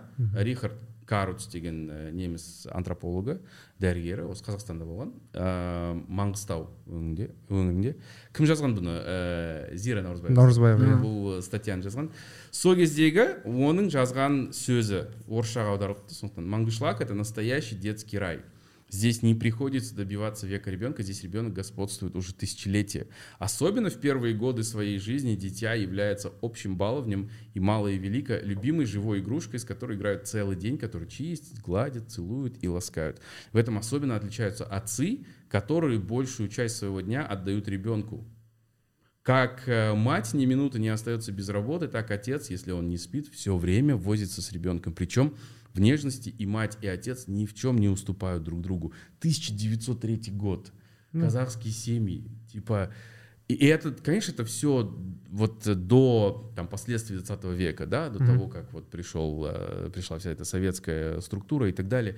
рихард каруц деген ә, неміс антропологы дәрігері осы қазақстанда болған ә, маңғыстау өңірінде өңірінде. Кім жазған бұны? Ә, зира наурызбаева. Наурызбаева иә. бұл статьяны жазған. Сол кездегі оның жазған сөзі орысшаға аударылыпты. Сондықтан мангышлак это настоящий детский рай. Здесь не приходится добиваться века ребенка, здесь ребенок господствует уже тысячелетия. Особенно в первые годы своей жизни дитя является общим баловнем и малое и великое, любимой живой игрушкой, с которой играют целый день, который чистят, гладят, целуют и ласкают. В этом особенно отличаются отцы, которые большую часть своего дня отдают ребенку. Как э, мать ни минуты не остается без работы, так отец, если он не спит, все время возится с ребенком. Причем в нежности и мать, и отец ни в чем не уступают друг другу. 1903 год. Казахские семьи. Типа, и это, конечно, это все вот до там, последствий 20 века, да, до того, как вот пришел, э, пришла вся эта советская структура и так далее.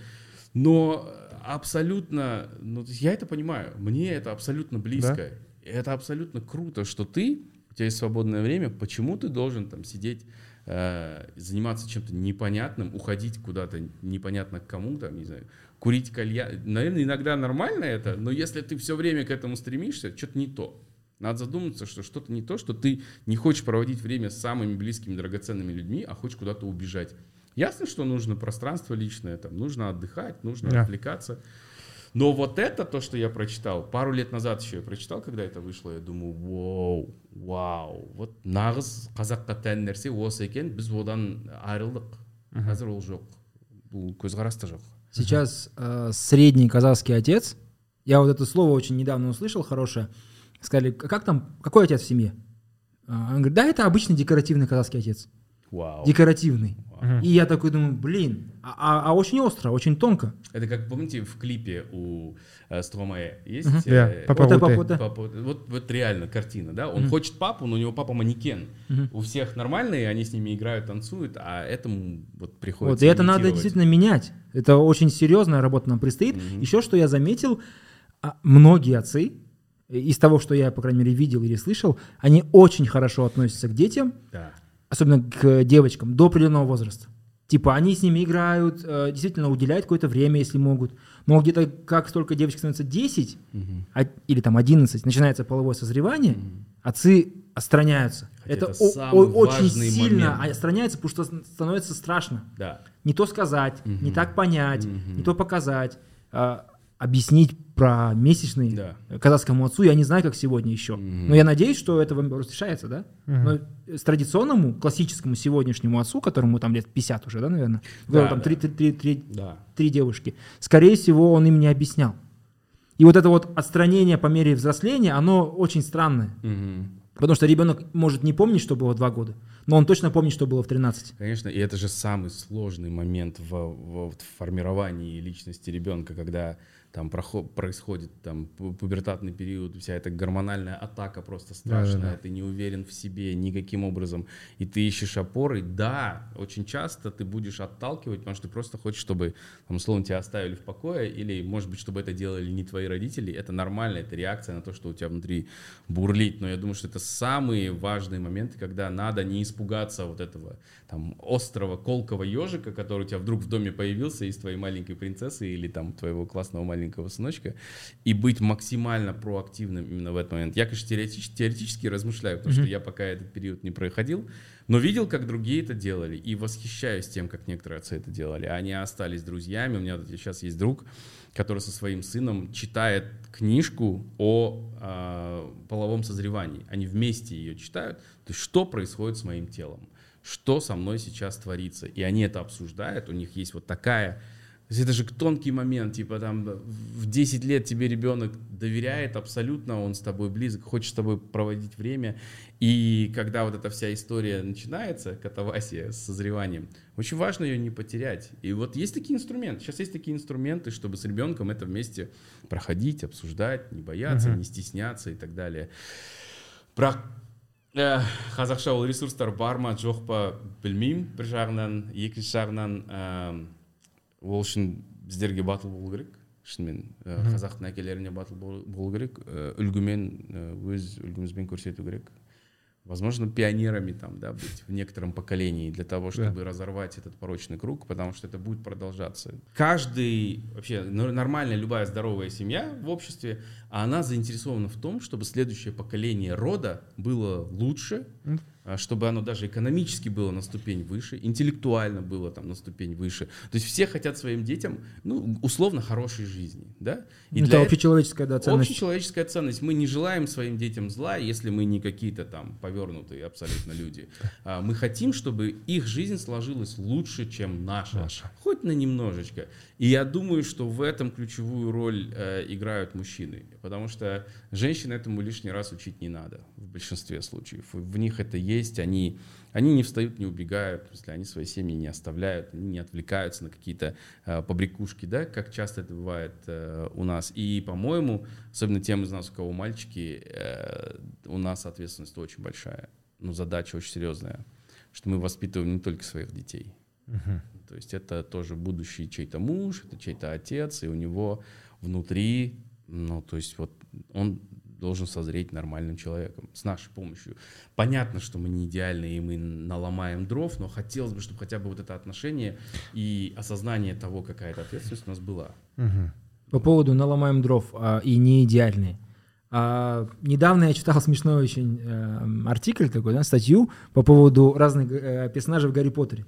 Но абсолютно, ну, я это понимаю, мне это абсолютно близко. Это абсолютно круто, что ты, у тебя есть свободное время, почему ты должен там сидеть, э, заниматься чем-то непонятным, уходить куда-то непонятно к кому, там, не знаю, курить кальян. Наверное, иногда нормально это, но если ты все время к этому стремишься, что-то не то. Надо задуматься, что что-то не то, что ты не хочешь проводить время с самыми близкими, драгоценными людьми, а хочешь куда-то убежать. Ясно, что нужно пространство личное, там, нужно отдыхать, нужно Да. отвлекаться. Но вот это то, что я прочитал, пару лет назад еще я прочитал, когда это вышло, я думаю, вау, вау, вот нағыз қазаққа тән нәрсе осы екен, біз одан айырылдық. Қазір ол жоқ. Бұл көзқараста жоқ. Сейчас э, средний казахский отец, я вот это слово очень недавно услышал, хорошее, сказали, «К- как там, какой отец в семье? А, Он говорит, да, это обычный декоративный казахский отец. Вау. Декоративный. И я такой думаю, блин, а, а- а очень остро, очень тонко. Это как, помните, в клипе у э, Стромае есть? Да, э, папа Вот папа, да. Папа, вот, вот реально картина, да? Он хочет папу, но у него папа манекен. У всех нормальные, они с ними играют, танцуют, а этому вот приходится Вот, и это надо действительно менять. Это очень серьезная работа нам предстоит. Еще что я заметил, а, многие отцы, э, из того, что я, по крайней мере, видел или слышал, они очень хорошо относятся к детям, Да. Особенно к девочкам, до определенного возраста. Типа они с ними играют, э, действительно уделяют какое-то время, если могут. Но где-то как только девочке становится 10 а- или там 11, начинается половое созревание, отцы отстраняются. Хотя это это о- о- очень сильно момент. отстраняется, потому что становится страшно. Да. Не то сказать, не так понять, не то показать, а, объяснить про месячный Да. казахскому отцу, я не знаю, как сегодня еще. Но я надеюсь, что это вопрос решается, да? Но с традиционному, классическому сегодняшнему отцу, которому там лет 50 уже, да, наверное, Да, там да. три, три- три- три- Да. три девушки, скорее всего, он им не объяснял. И вот это вот отстранение по мере взросления, оно очень странное. Мгм. Потому что ребенок может не помнить, что было два года, но он точно помнит, что было в 13. Конечно, и это же самый сложный момент в, в- в формировании личности ребенка, когда там проход, происходит там пу- пубертатный период, вся эта гормональная атака просто страшная, Да-да-да. ты не уверен в себе никаким образом, и ты ищешь опоры, да, очень часто ты будешь отталкивать, потому что ты просто хочешь, чтобы, там, условно, тебя оставили в покое, или, может быть, чтобы это делали не твои родители, это нормально, это реакция на то, что у тебя внутри бурлит, но я думаю, что это самые важные моменты, когда надо не испугаться вот этого там острого колкого ежика, который у тебя вдруг в доме появился из твоей маленькой принцессы или там твоего классного маленького сыночка, и быть максимально проактивным именно в этот момент. Я, конечно, теоретически, теоретически размышляю, потому что я пока этот период не проходил, но видел, как другие это делали, и восхищаюсь тем, как некоторые отцы это делали. Они остались друзьями. У меня сейчас есть друг, который со своим сыном читает книжку о а, половом созревании. Они вместе ее читают. То есть, что происходит с моим телом? Что со мной сейчас творится? И они это обсуждают. У них есть вот такая... То есть это же тонкий момент, типа там в 10 лет тебе ребенок доверяет абсолютно, он с тобой близок, хочет с тобой проводить время. И когда вот эта вся история начинается, катавасия с созреванием, очень важно ее не потерять. И вот есть такие инструменты, сейчас есть такие инструменты, чтобы с ребенком это вместе проходить, обсуждать, не бояться, не стесняться и так далее. бірақ ә, қазақша ол ресурстар бар ма жоқ па білмеймін бір жағынан екінші жағынан ә, ол үшін біздерге батыл болу керек шынымен ә, қазақтың әкелеріне батыл бол- болу керек ә, үлгімен ә, өз үлгімізбен көрсету керек возможно пионерами там да быть в некотором поколении для того чтобы разорвать этот порочный круг потому что это будет продолжаться каждый вообще ну, нормальная любая здоровая семья в обществе она заинтересована в том чтобы следующее поколение рода было лучше а, чтобы оно даже экономически было на ступень выше, интеллектуально было там на ступень выше. То есть все хотят своим детям, ну, условно, хорошей жизни, да? И это общечеловеческая да, ценность. Общечеловеческая ценность. Мы не желаем своим детям зла, если мы не какие-то там повернутые абсолютно люди. А, Мы хотим, чтобы их жизнь сложилась лучше, чем наша. Наша. Хоть на немножечко. И я думаю, что в этом ключевую роль э, играют мужчины. Потому что женщин этому лишний раз учить не надо в большинстве случаев. В них это есть, они, они не встают, не убегают, смысле, они свои семьи не оставляют, они не отвлекаются на какие-то э, побрякушки, да, как часто это бывает э, у нас. И, по-моему, особенно тем из нас, у кого мальчики, э, у нас ответственность очень большая, ну, задача очень серьезная, что мы воспитываем не только своих детей. То есть это тоже будущий чей-то муж, это чей-то отец, и у него внутри, ну, то есть вот он должен созреть нормальным человеком с нашей помощью. Понятно, что мы не идеальны и мы наломаем дров, но хотелось бы, чтобы хотя бы вот это отношение и осознание того, какая это ответственность у нас была. По поводу наломаем дров а, и не идеальные. А, недавно я читал смешной очень э, артикль такой, да, статью по поводу разных э, персонажей в Гарри Поттере.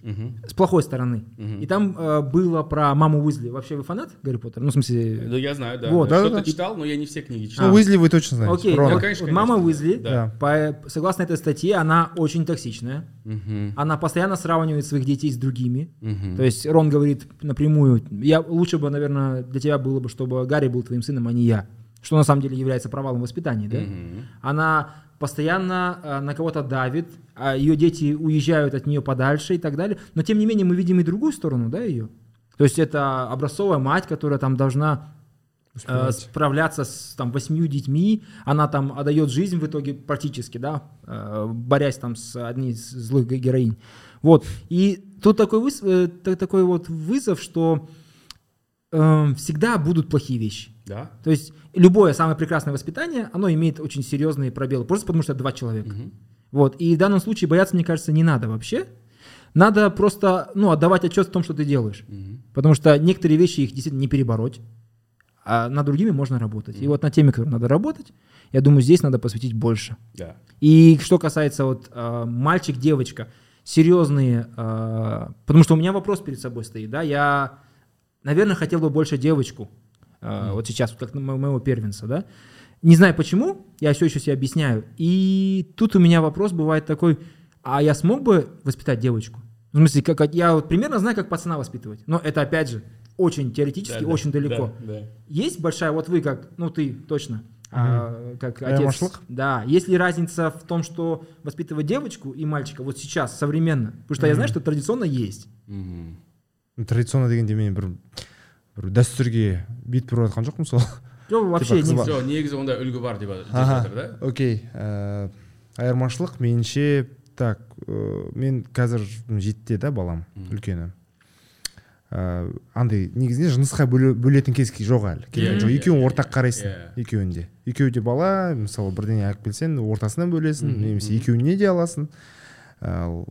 С плохой стороны. И там э, было про маму Уизли. Вообще вы фанат Гарри Поттера? Ну, в смысле... Ну, я знаю, да. Вот. Что-то Да-да-да. читал, но я не все книги читал. Ну, Уизли вы точно знаете. Окей, Рона. вот конечно, вот мама конечно. Уизли, Да. по- согласно этой статье, она очень токсичная. Мгм. Она постоянно сравнивает своих детей с другими. Мгм. То есть Рон говорит напрямую, я лучше бы, наверное, для тебя было бы, чтобы Гарри был твоим сыном, а не я. Что на самом деле является провалом воспитания, да? Мгм. Она постоянно э, на кого-то давит, а ее дети уезжают от нее подальше и так далее. Но тем не менее мы видим и другую сторону, да, ее. То есть это образцовая мать, которая там должна э, Успевать. справляться с там восьмью детьми, она там отдает жизнь в итоге практически, да, э, борясь там с одним из злых ге- героинь. Вот. И тут такой, выз- та- такой вот вызов, что э, всегда будут плохие вещи. Да? То есть любое самое прекрасное воспитание, оно имеет очень серьезные пробелы, просто потому что это два человека. Вот. И в данном случае бояться, мне кажется, не надо вообще. Надо просто ну, отдавать отчет в том, что ты делаешь. Потому что некоторые вещи их действительно не перебороть, а над другими можно работать. И вот на теме, которой надо работать, я думаю, здесь надо посвятить больше. Да. И что касается вот э, мальчик-девочка, серьезные, э, потому что у меня вопрос перед собой стоит, да, я, наверное, хотел бы больше девочку, э, вот сейчас, как мо- моего первенца, да, не знаю почему, я все еще себе объясняю, и тут у меня вопрос бывает такой, а я смог бы воспитать девочку? В смысле, как, я вот примерно знаю, как пацана воспитывать, но это, опять же, очень теоретически, Да, да, очень далеко. да, да. Есть большая, вот вы как, ну ты точно, а, как отец. Айырмашылық? Да, есть ли разница в том, что воспитывать девочку и мальчика вот сейчас, современно? Потому что я знаю, что традиционно есть. Мгм. Традиционно дегенде мен бір бір дәстүрге бет бұрып жатқан жоқпын сол. Жоқ вообще жоқ негізі онда үлгі бар деп жатыр да. окей ә, айырмашылық меніңше так ә, мен қазір жетіде да балам үлкені. Ә, андай негізінде жынысқа бөле- бөлетін кез жоқ әлі келген Иә, жоқ. Иә, екеуін иә, ортақ қарайсың иә. екеуінде екеуі де бала мысалы бірдеңе алып келсең ортасынан бөлесің немесе екеуіне де аласың. Ал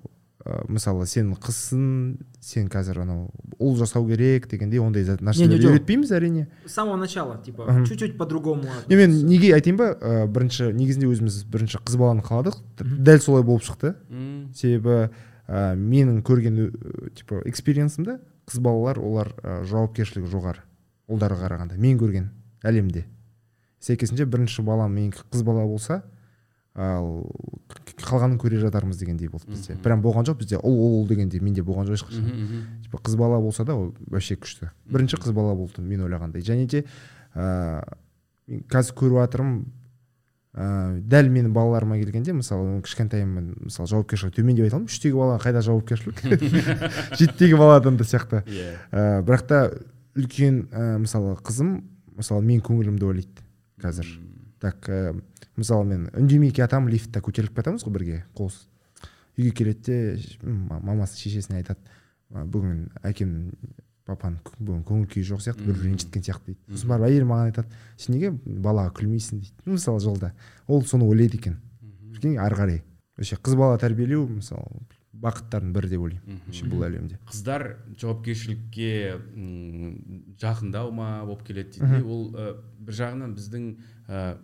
ә, мысалы сен қызсың сен қазір анау ұл жасау керек дегендей ондай жоқ. үйретпейміз әрине. С самого начала типа Мгм. чуть-чуть по-другому не мен неге айтайын ба? Ә, бірінші негізінде өзіміз бірінші қыз баланы қаладық. Дәл солай болып шықты. Себебі ә, менің көрген ә, типа experience імде қыз балалар олар ә, жауапкершілігі жоғары. Ұлдарға қарағанда мен көрген әлемде. Сәйкесінше бірінші балам менікі қыз бала болса ал қалғанын көре жатармыз дегендей болды бізде. Прям болған жоқ бізде. Ұл ұл ұл дегендей. Менде болған жоқ ешқашан. Типа қыз бала болса да ол вообще күшті. Бірінші қыз бала болды мен ойлағандай. Және де мен қазір көріп жатырмын ә, дәл менің балаларыма келгенде мысалы кішкентайымын мысалы жауапкершілік төмен деп айта алмаймын. Үштегі бала қайда жауапкершілік? Жетідегі баладан да сияқты. Иә. Ә, бірақ та үлкен ә, мысалы қызым мысалы мен көңілімді ойлайды қазір. Так ә, мысалы мен үндемей жатамын лифтте көтеріліп жатамыз ғой бірге қол үйге келеді де мамасы шешесіне айтады «А, бүгін әкем папаның бүгін көңіл күйі жоқ сияқты бір ренжіткен сияқты дейді сосын барып әйелім маған айтады сен неге балаға күлмейсің? дейді. Мысалы жолда. Ол соны ойлайды екен. Прикинь ары қарай. Вообще қыз бала тәрбиелеу мысалы бақыттардың бірі деп ойлаймын. Бұл әлемде. Қыздар жауапкершілікке жақындау ма болып келеді дейді. Де. ол ә, бір жағынан біздің ә,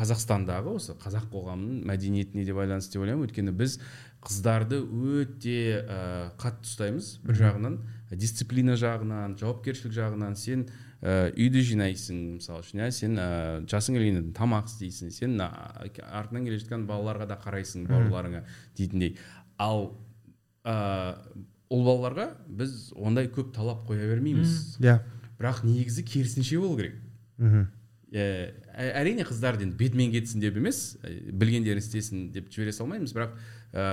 қазақстандағы осы қазақ қоғамының мәдениетіне де байланысты деп ойлаймын. Өйткені біз қыздарды өте ә, қатты ұстаймыз. Бір жағынан дисциплина жағынан жауапкершілік жағынан сен ә, үйді жинайсың мысалы үшін иә. Сен ә, жасың келгенде тамақ істейсің сен ә, артынан келе жатқан балаларға да қарайсың бауырларыңа дейтіндей. Ал ә, ұл балаларға біз ондай көп талап қоя бермейміз. Иә. Бірақ негізі керісінше болу керек. Мхм. Әрине қыздарды енді бетімен кетсін деп емес ә, білгендерін істесін деп жібере салмаймыз. Бірақ ә,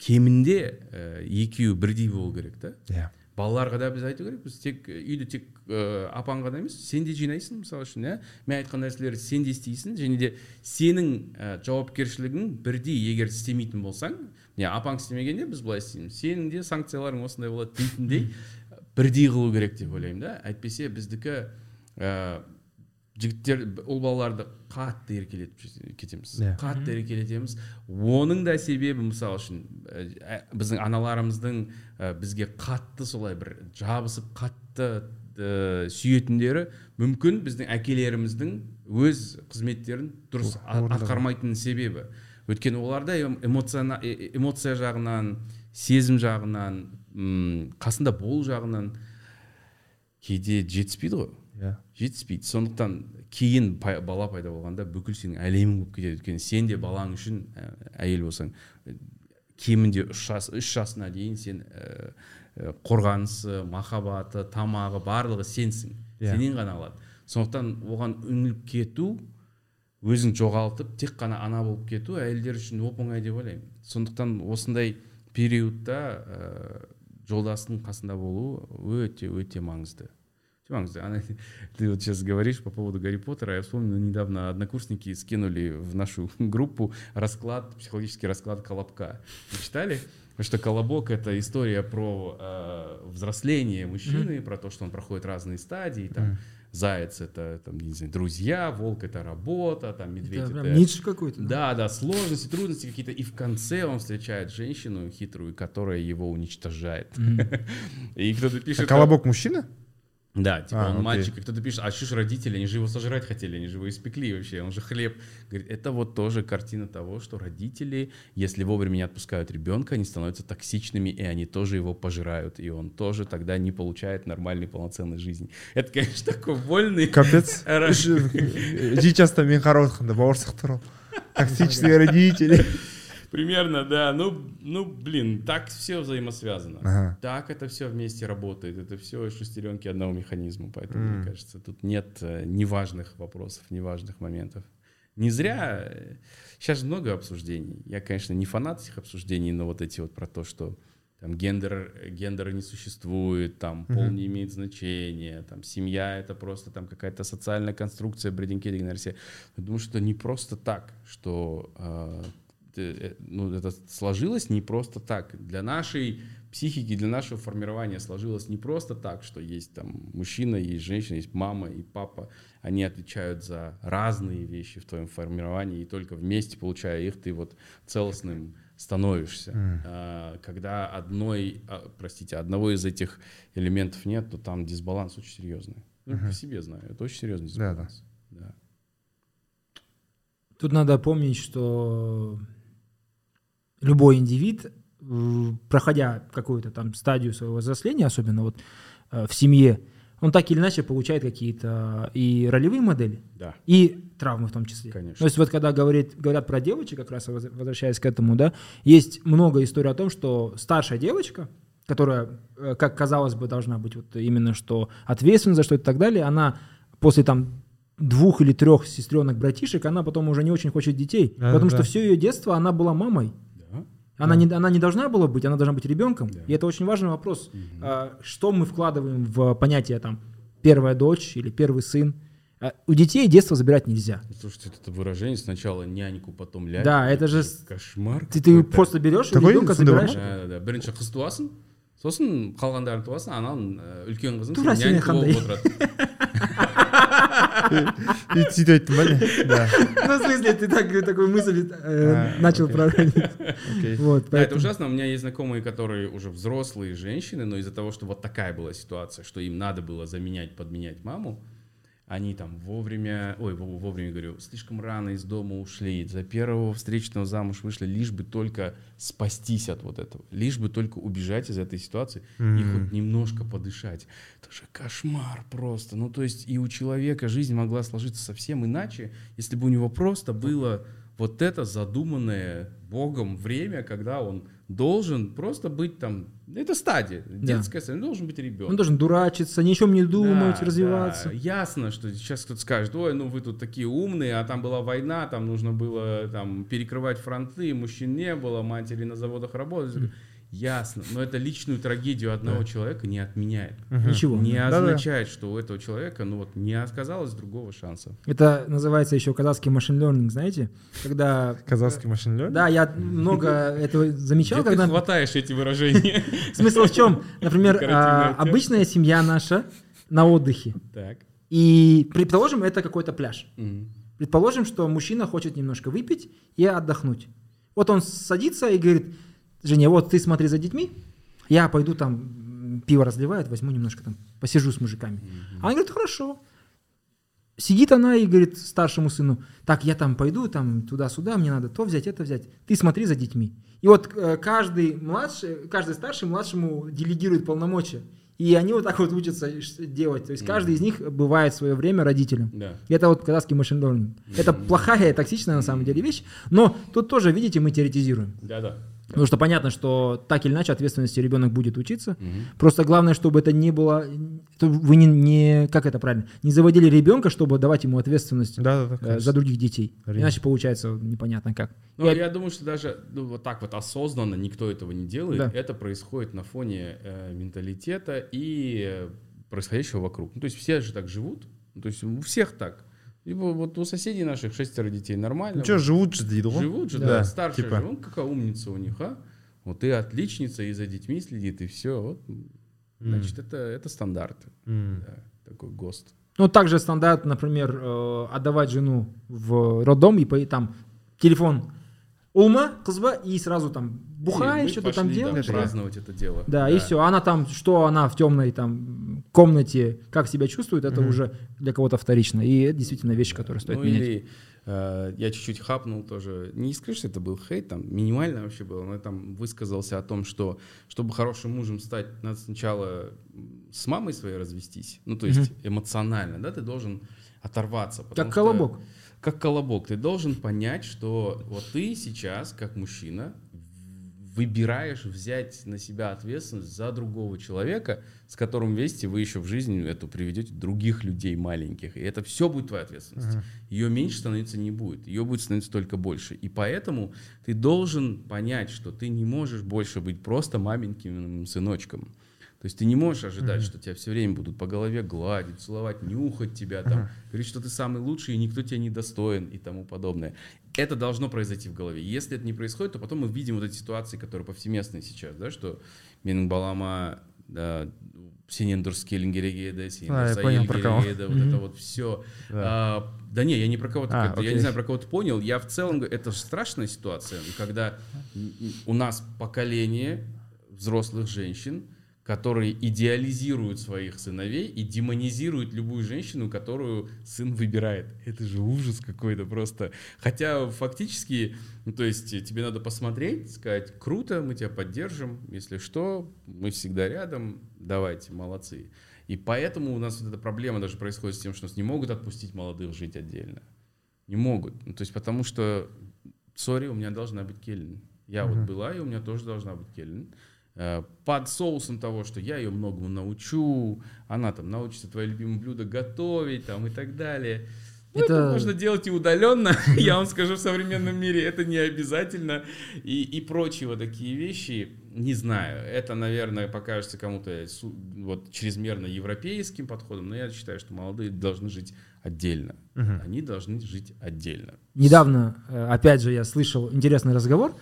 кемінде ә, екеуі бірдей болу керек та. Иә. Балаларға да біз айту керекпіз. Тек үйді тек ә, апаң ғана емес сен де жинайсың мысалы үшін иә. Мен айтқан нәрселерді сен де істейсің. Және де сенің ә, жауапкершілігің бірдей. Егер істемейтін болсаң не апаң істемегенде біз былай істейміз. Сенің де санкцияларың осындай болады дейтіндей бірдей қылу керек деп ойлаймын да. Әйтпесе біздікі ә, жігіттер ұл балаларды қатты еркелетіп кетеміз. Иә. қатты еркелетеміз. Оның да себебі мысалы үшін ә, біздің аналарымыздың ә, бізге қатты солай бір жабысып қатты ә, сүйетіндері мүмкін біздің әкелеріміздің өз қызметтерін дұрыс атқармайтын себебі. Өйткені оларда эм- эмоциона- э- э- эмоция жағынан сезім жағынан м, қасында болу жағынан кейде жетіспейді ғой. Иә. Жетіспейді. Сондықтан кейін пай- бала пайда болғанда бүкіл сенің әлемің болып кетеді өйткені сен де балаң үшін ә, әйел болсаң. Ә, кемінде үш жас үш жасына дейін сен ә, ә, қорғанысы махаббаты тамағы барлығы сенсің. Иә. сенен ғана алады. Сондықтан оған үңіліп кету өзің жоғалтып тек қана ана болып кету әйелдер үшін оп оңай деп ойлаймын. Сондықтан осындай периодта ә, жолдастың қасында болу өте өте маңызды. Маңызды Ана- ты вот сейчас говоришь по поводу Гарри Поттера я вспомнил недавно однокурсники скинули в нашу группу расклад психологический расклад колобка вы читали Потому что колобок это история про э, взросление мужчины, про то, что он проходит разные стадии. Там заяц это там, не знаю, друзья, волк это работа, там медведь Это это, Ницше какой-то. да, да, сложности, трудности какие-то. И в конце он встречает женщину хитрую, которая его уничтожает. И кто-то А пишет... колобок мужчина Да, типа А, он окей. мальчик, и кто-то пишет, а что ж родители, они же его сожрать хотели, они же его испекли вообще, он же хлеб. Говорит, это вот тоже картина того, что родители, если вовремя не отпускают ребенка, они становятся токсичными, и они тоже его пожирают, и он тоже тогда не получает нормальной полноценной жизни. Это, конечно, такой вольный... капец жаста мен бауырсақ туралы токсичные родители Примерно, да. Ну, ну, блин, так все взаимосвязано. Ага. Так это все вместе работает. Это все шестеренки одного механизма. Поэтому, мне М. кажется, тут нет э, неважных вопросов, неважных моментов. Не зря. э, Сейчас же много обсуждений. Я, конечно, не фанат этих обсуждений, но вот эти вот про то, что там гендер, гендера не существует, там пол не имеет значения, там семья это просто там какая-то социальная конструкция, брединки, Я думаю, что не просто так, что э, э, ну, это сложилось не просто так. Для нашей психики, для нашего формирования сложилось не просто так, что есть там мужчина, есть женщина, есть мама и папа. Они отвечают за разные вещи в твоем формировании, и только вместе, получая их, ты вот целостным становишься. Mm. Когда одной, а, простите, одного из этих элементов нет, то там дисбаланс очень серьезный. Ну, uh-huh. по себе знаю, это очень серьезный дисбаланс. Да, да. Тут надо помнить, что любой индивид, проходя какую-то там стадию своего взросления, особенно вот э, в семье, он так или иначе получает какие-то и ролевые модели, да. и травмы в том числе. Конечно. То есть вот когда говорит, говорят про девочек, как раз возвращаясь к этому, да, есть много историй о том, что старшая девочка, которая, э, как казалось бы, должна быть вот именно что ответственна за что-то и так далее, она после там двух или трех сестренок братишек, она потом уже не очень хочет детей, да, потому да. что все ее детство она была мамой. Она, да. не, она не должна была быть, она должна быть ребенком. Да. И это очень важный вопрос. Угу. А, что мы вкладываем в понятие там первая дочь или первый сын? А, у детей детство забирать нельзя. Слушайте, это выражение сначала няньку, потом ляльку. Да, это же кошмар. Ты, ты просто берешь и ребенка забираешь. Да, да, да. Бірінші қыз туасың, сосын қалғандарын туасың, анан үлкен қызың сен нянька болып отырады. И сөйтіп айттым ба да. Ну в смысле ты так такую мысль э, начал проводить вот это ужасно. У меня есть знакомые которые уже взрослые женщины но из-за того что вот такая была ситуация что им надо было заменять подменять маму они там вовремя, ой, вовремя говорю, слишком рано из дома ушли, за первого встречного замуж вышли, лишь бы только спастись от вот этого, лишь бы только убежать из этой ситуации mm-hmm. и хоть немножко подышать. Это же кошмар просто. Ну, то есть и у человека жизнь могла сложиться совсем иначе, если бы у него просто было вот это задуманное Богом время, когда он должен просто быть там, это стадия, детская стадия, он должен быть ребенок. Он должен дурачиться, ни о чем не думать, да, развиваться. Да. Ясно, что сейчас кто-то скажет, ой, ну вы тут такие умные, а там была война, там нужно было там перекрывать фронты, мужчин не было, матери на заводах работали. Ясно, но это личную трагедию одного да. человека не отменяет. Угу. Ничего. Не да, означает, да. что у этого человека ну вот не оказалось другого шанса. Это называется еще казахский машин learning, знаете? Когда... Казахский машин learning? Да, я много этого замечал. Где когда... ты хватаешь эти выражения? Смысл в чем? Например, а, обычная семья наша на отдыхе. Так. И предположим, это какой-то пляж. Предположим, что мужчина хочет немножко выпить и отдохнуть. Вот он садится и говорит, Женя, вот ты смотри за детьми, я пойду там пиво разливает, возьму немножко там, посижу с мужиками. Mm-hmm. Она говорит, хорошо. Сидит она и говорит старшему сыну, так, я там пойду, там туда-сюда, мне надо то взять, это взять. Ты смотри за детьми. И вот э, каждый младший, каждый старший младшему делегирует полномочия. И они вот так вот учатся делать. То есть каждый из них бывает свое время родителем. Да. И это вот казахский машин learning. Это плохая, токсичная на самом деле вещь. Но тут тоже, видите, мы теоретизируем. Да, да. Потому что понятно, что так или иначе ответственности ребенок будет учиться. Угу. Просто главное, чтобы это не было, вы не, не, как это правильно, не заводили ребенка, чтобы давать ему ответственность да, да, да, за других детей. Конечно. Иначе получается непонятно как. Ну, я, я думаю, что даже ну, вот так вот осознанно никто этого не делает. Да. Это происходит на фоне э, менталитета и э, происходящего вокруг. Ну, то есть все же так живут. Ну, то есть у всех так. Либо вот у соседей наших шестеро детей нормально. Ну что, живут же, дейді Живут же, да. да. Старшая типа. же, он какая умница у них, а? Вот ты отличница, и за детьми следит, и все. Вот. Значит, mm. это, это стандарт. Mm. Да, такой ГОСТ. Ну, также стандарт, например, э, отдавать жену в роддом, и там телефон Ума, қызба, и сразу там бухаешь, что-то там делаешь. Да, праздновать это дело. Да, да, и все. Она там, что она в темной там комнате, как себя чувствует, это угу. уже для кого-то вторично. И это действительно вещь, да. которую стоит ну, менять. Или э, я чуть-чуть хапнул тоже. Не скажешь, что это был хейт, там минимально вообще было, но я там высказался о том, что чтобы хорошим мужем стать, надо сначала с мамой своей развестись. Ну, то есть угу. эмоционально, да, ты должен оторваться. Как колобок. Что, как колобок. Ты должен понять, что вот ты сейчас, как мужчина, выбираешь взять на себя ответственность за другого человека, с которым вместе вы еще в жизни эту приведете других людей маленьких. И это все будет твоя ответственность. Ее меньше становиться не будет. Ее будет становиться только больше. И поэтому ты должен понять, что ты не можешь больше быть просто маменьким сыночком. То есть ты не можешь ожидать, что тебя все время будут по голове гладить, целовать, нюхать тебя, там, говорить, что ты самый лучший, и никто тебя не достоин и тому подобное. Это должно произойти в голове. Если это не происходит, то потом мы видим вот эти ситуации, которые повсеместные сейчас, да, что менің балама да, сенен дұрыс келін керек еді сенен А, я дұрыс понял, әйел про керек кого. еді, вот это вот все. Да. да не, я не про кого-то, А, как-то- я окей. не знаю, про кого ты понял. Я в целом, говорю, это же страшная ситуация, когда м, м, у нас поколение взрослых женщин, которые идеализируют своих сыновей и демонизируют любую женщину, которую сын выбирает. Это же ужас какой-то просто. Хотя фактически, ну, то есть э, тебе надо посмотреть, сказать, круто, мы тебя поддержим, если что, мы всегда рядом, давайте, молодцы. И поэтому у нас вот эта проблема даже происходит с тем, что нас не могут отпустить молодых жить отдельно. Не могут. Ну, то есть потому что, сори, у меня должна быть Келлин. Я вот была, и у меня тоже должна быть Келлин. Э, Под соусом того, что я ее многому научу, она там научится твои любимые блюда готовить там и так далее. Ну, это... Это- можно делать и удаленно, я вам скажу, в современном мире это не обязательно. И, и прочие вот такие вещи, не знаю, это, наверное, покажется кому-то вот чрезмерно европейским подходом, но я считаю, что молодые должны жить отдельно. Они должны жить отдельно. Недавно, э, опять же, я слышал интересный разговор.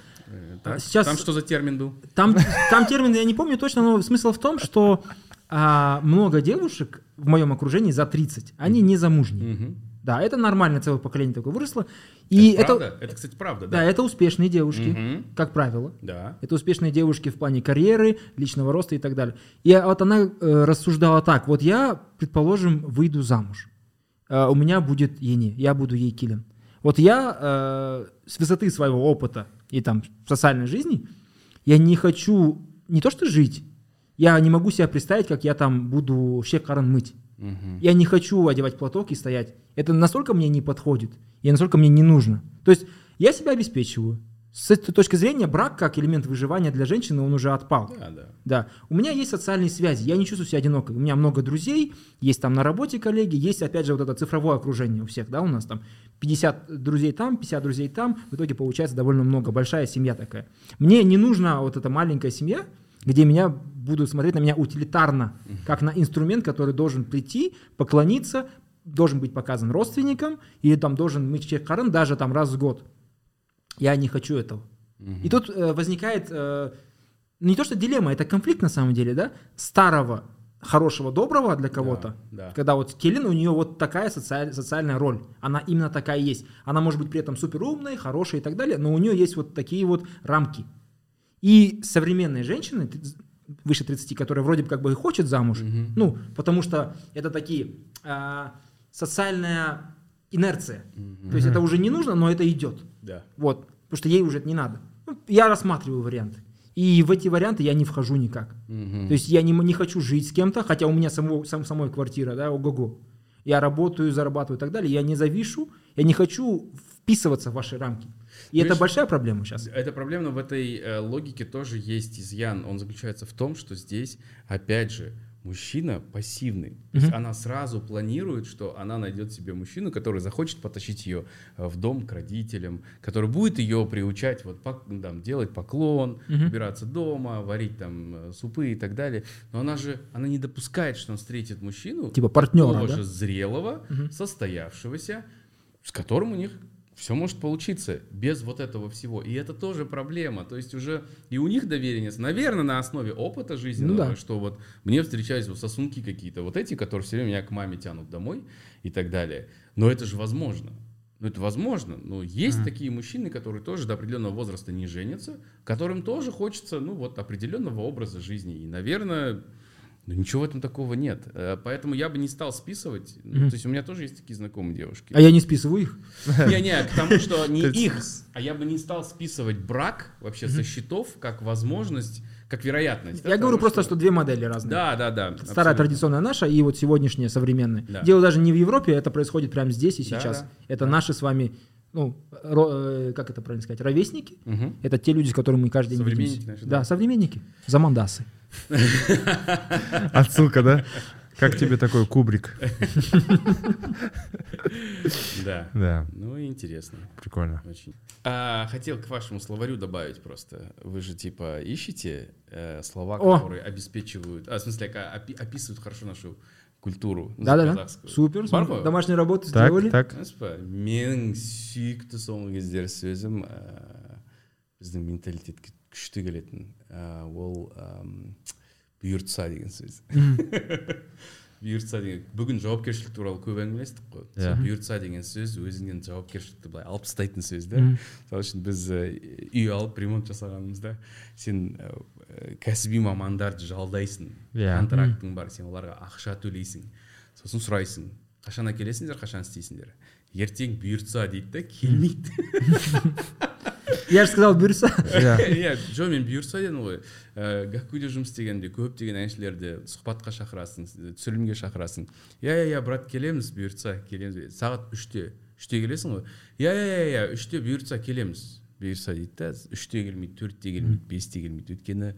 Э, так, сейчас- Там что за термин был? Там, там термин я не помню точно, но смысл в том, что а, много девушек в моем окружении за 30, они не замужние. Мгм. Да, это нормально, целое поколение такое выросло. И это, это, правда? Это, кстати, правда, да, да? это успешные девушки, Мгм. как правило. Да. Это успешные девушки в плане карьеры, личного роста и так далее. И вот она э, рассуждала так: вот я, предположим, выйду замуж. Э, у меня будет Ени, я буду ей килен. Вот я э, с высоты своего опыта и там социальной жизни, я не хочу не то что жить, я не могу себе представить, как я там буду щекаран мыть. Мгм. Я не хочу одевать платок и стоять. Это настолько мне не подходит, и настолько мне не нужно. То есть я себя обеспечиваю. С этой точки зрения брак как элемент выживания для женщины, он уже отпал. Да, да. Да. У меня есть социальные связи, я не чувствую себя одинокой. У меня много друзей, есть там на работе коллеги, есть, опять же, вот это цифровое окружение у всех, да, у нас там 50 друзей там, 50 друзей там, в итоге получается довольно много, большая семья такая. Мне не нужна вот эта маленькая семья, где меня будут смотреть на меня утилитарно, как на инструмент, который должен прийти, поклониться, должен быть показан родственникам, или там должен мыть чек даже там раз в год. Я не хочу этого. И тут э, возникает э, не то что дилемма, это конфликт на самом деле, да, старого, хорошего, доброго для кого-то, да. когда вот Келлин, у нее вот такая социаль- социальная роль, она именно такая есть. Она может быть при этом супер умной, хорошей и так далее, но у нее есть вот такие вот рамки. И современные женщины, выше 30, которые вроде бы как бы и хочет замуж, ну, потому что это такие а, социальная инерция. То есть это уже не нужно, но это идет. Да. Вот, потому что ей уже это не надо. Ну, я рассматриваю варианты. И в эти варианты я не вхожу никак. Мгм. То есть я не, не хочу жить с кем-то, хотя у меня само, сам, самой квартира, да, ого-го. Я работаю, зарабатываю и так далее. Я не завишу, я не хочу вписываться в ваши рамки. И это Видишь, большая проблема сейчас. Эта проблема в этой э, логике тоже есть изъян. Он заключается в том, что здесь, опять же, мужчина пассивный. То есть она сразу планирует, что она найдет себе мужчину, который захочет потащить ее э, в дом к родителям, который будет ее приучать вот ну, там, делать поклон, убираться дома, варить там э, супы и так далее. Но она же, она не допускает, что он встретит мужчину, Типа партнера, такого да? зрелого, состоявшегося, с которым у них все может получиться без вот этого всего. И это тоже проблема. То есть уже и у них доверие нет. Наверное, на основе опыта жизненного, Ну да. что вот мне встречались вот сосунки какие-то, вот эти, которые все время меня к маме тянут домой и так далее. Но это же возможно. Ну, это возможно. Но есть такие мужчины, которые тоже до определенного возраста не женятся, которым тоже хочется, ну, вот, определенного образа жизни. И, наверное, ну, ничего в этом такого нет. Э, Поэтому я бы не стал списывать. Ну, То есть у меня тоже есть такие знакомые девушки. А я не списываю их. Не-не, к тому, что не их, а я бы не стал списывать брак вообще со счетов как возможность, как вероятность. Я говорю просто, что две модели разные. Да, да, да. Старая традиционная наша и вот сегодняшняя современная. Дело даже не в Европе, это происходит прямо здесь и сейчас. это наши с вами ну, ро- э, как это правильно сказать, ровесники. Мгм. Это те люди, с которыми мы каждый день Современники видимся. наши, да? да? современники. Замандасы. Отсылка, да? Как тебе такой кубрик? Да. Да, Ну, интересно. прикольно. Очень. А, хотел к вашему словарю добавить просто. Вы же типа ищете э, слова, О! которые обеспечивают, а, в смысле, описывают хорошо нашу культуру. Да-да-да. Супер. Бар ғой? Домашнюю работу Так, сделали. так. Па менің сүйікті соңғы кездері сөзім ә, біздің менталитетке күшті келетін ә, ол әм, бұйыртса деген сөз бұйыртса деген бүгін жауапкершілік туралы көп әңгімелестік қой Иә. сол бұйыртса деген сөз өзіңнен жауапкершілікті былай алып тастайтын сөз да мысалы үшін біз ә, үй алып ремонт жасағанымызда сен ә, кәсіби мамандарды жалдайсың Иә. контрактың бар сен оларға ақша төлейсің сосын сұрайсың қашан әкелесіңдер қашан істейсіңдер? Ертең бұйыртса дейді да келмейді. Я же сказал бұйырса. Иә. иә. Жоқ мен бұйырса дедім ғой. Ііі гаккуде жұмыс істегенде көптеген әншілерді сұхбатқа шақырасың түсірілімге шақырасың. Иә иә иә брат келеміз бұйыртса келеміз сағат үште үште келесің ғой. Иә иә иә иә үште бұйыртса келеміз бұйырса дейді да үште келмейді төртте келмейді бесте келмейді өйткені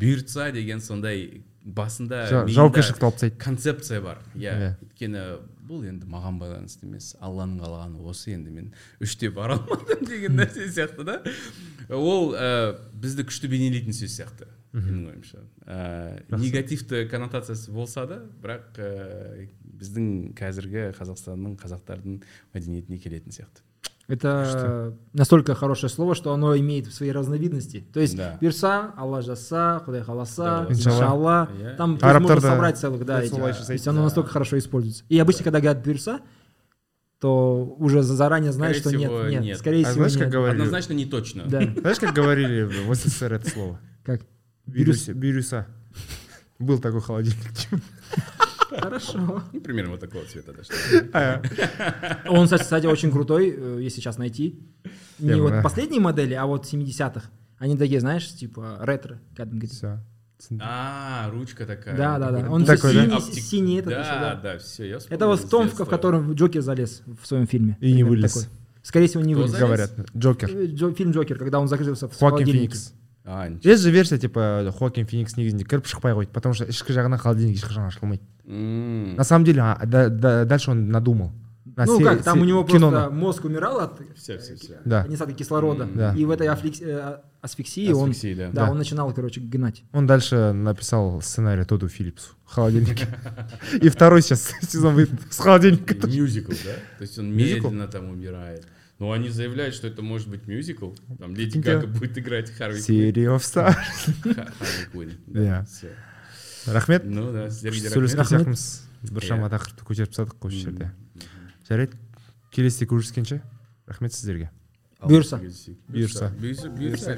бұйыртса деген сондай басында жауапкершілікті алып тастайды. концепция бар. Иә Иә. өйткені бұл енді маған байланысты емес. Алланың қалағаны осы енді мен үште бара алмадым деген нәрсе сияқты да. Ол ә, бізді күшті бейнелейтін сөз сияқты менің ойымша. Ә, негативті коннотациясы болса да бірақ ә, біздің қазіргі қазақстанның қазақтардың мәдениетіне келетін сияқты. Это настолько хорошее слово, что оно имеет свои разновидности. То есть Да. бирса, Алла жаса, Худай халаса, Да, иншалла. Там есть, можно собрать целых, да, эти. То есть оно Да. настолько хорошо используется. И обычно, когда говорят бирса, то уже за- заранее знаешь, Скорее что нет, нет, нет. скорее А всего знаешь, как нет. говорили? однозначно не точно Да, Знаешь, как говорили в СССР это слово? как? Бирюса. Бирюса. Был такой холодильник. Хорошо. Ну, примерно вот такого цвета даже А, Он, кстати, кстати, очень крутой, э, если сейчас найти. Не Я вот последние модели, а вот 70-х. Они такие, знаешь, типа ретро. кәдімгідей. Всё. а ручка такая Да, да, да. Он Такой, да? синий, оптик. синий этот да, еще, да. да, все, я Это вот в том, в котором Джокер залез в своем фильме. И не вылез. такой. Скорее всего, не Кто вылез. залез? Говорят. Джокер. Э, Джо- фильм Джокер, когда он закрылся в Хоакин холодильнике. Феникс А, ничего. Есть же версия, типа, Хоакин Феникс негізінде кіріп шықпай қойды, потому что ішкі жағынан холодильник ешқашан ашылмайды. М, На самом деле, а, да- да- дальше он надумал. На Ну се- как, там се- у него кино просто на- мозг умирал от все, все, все. Да. нехватки кислорода. М, да. И в этой афликс- э, асфиксии он, Асфиксии, да. да, Да. он начинал, короче, гнать. Он дальше написал сценарий Тоду Филлипсу в холодильнике. И второй сейчас сезон выйдет с холодильника. Мюзикл, да? То есть он Мюзикл? медленно там умирает. Но они заявляют, что это может быть мюзикл. Там Леди. Гага будет играть Харви Квинн. City of Stars. Ха- Харви Квинн. Да, рахмет. Ну да, сіздерге де сөйлескен рахмет. сияқтымыз біршама тақырыпты көтеріп тастадық осы жерде жарайды келесіде көріскенше рахмет сіздерге Бұйырса. Бұйырса. Бұйырса,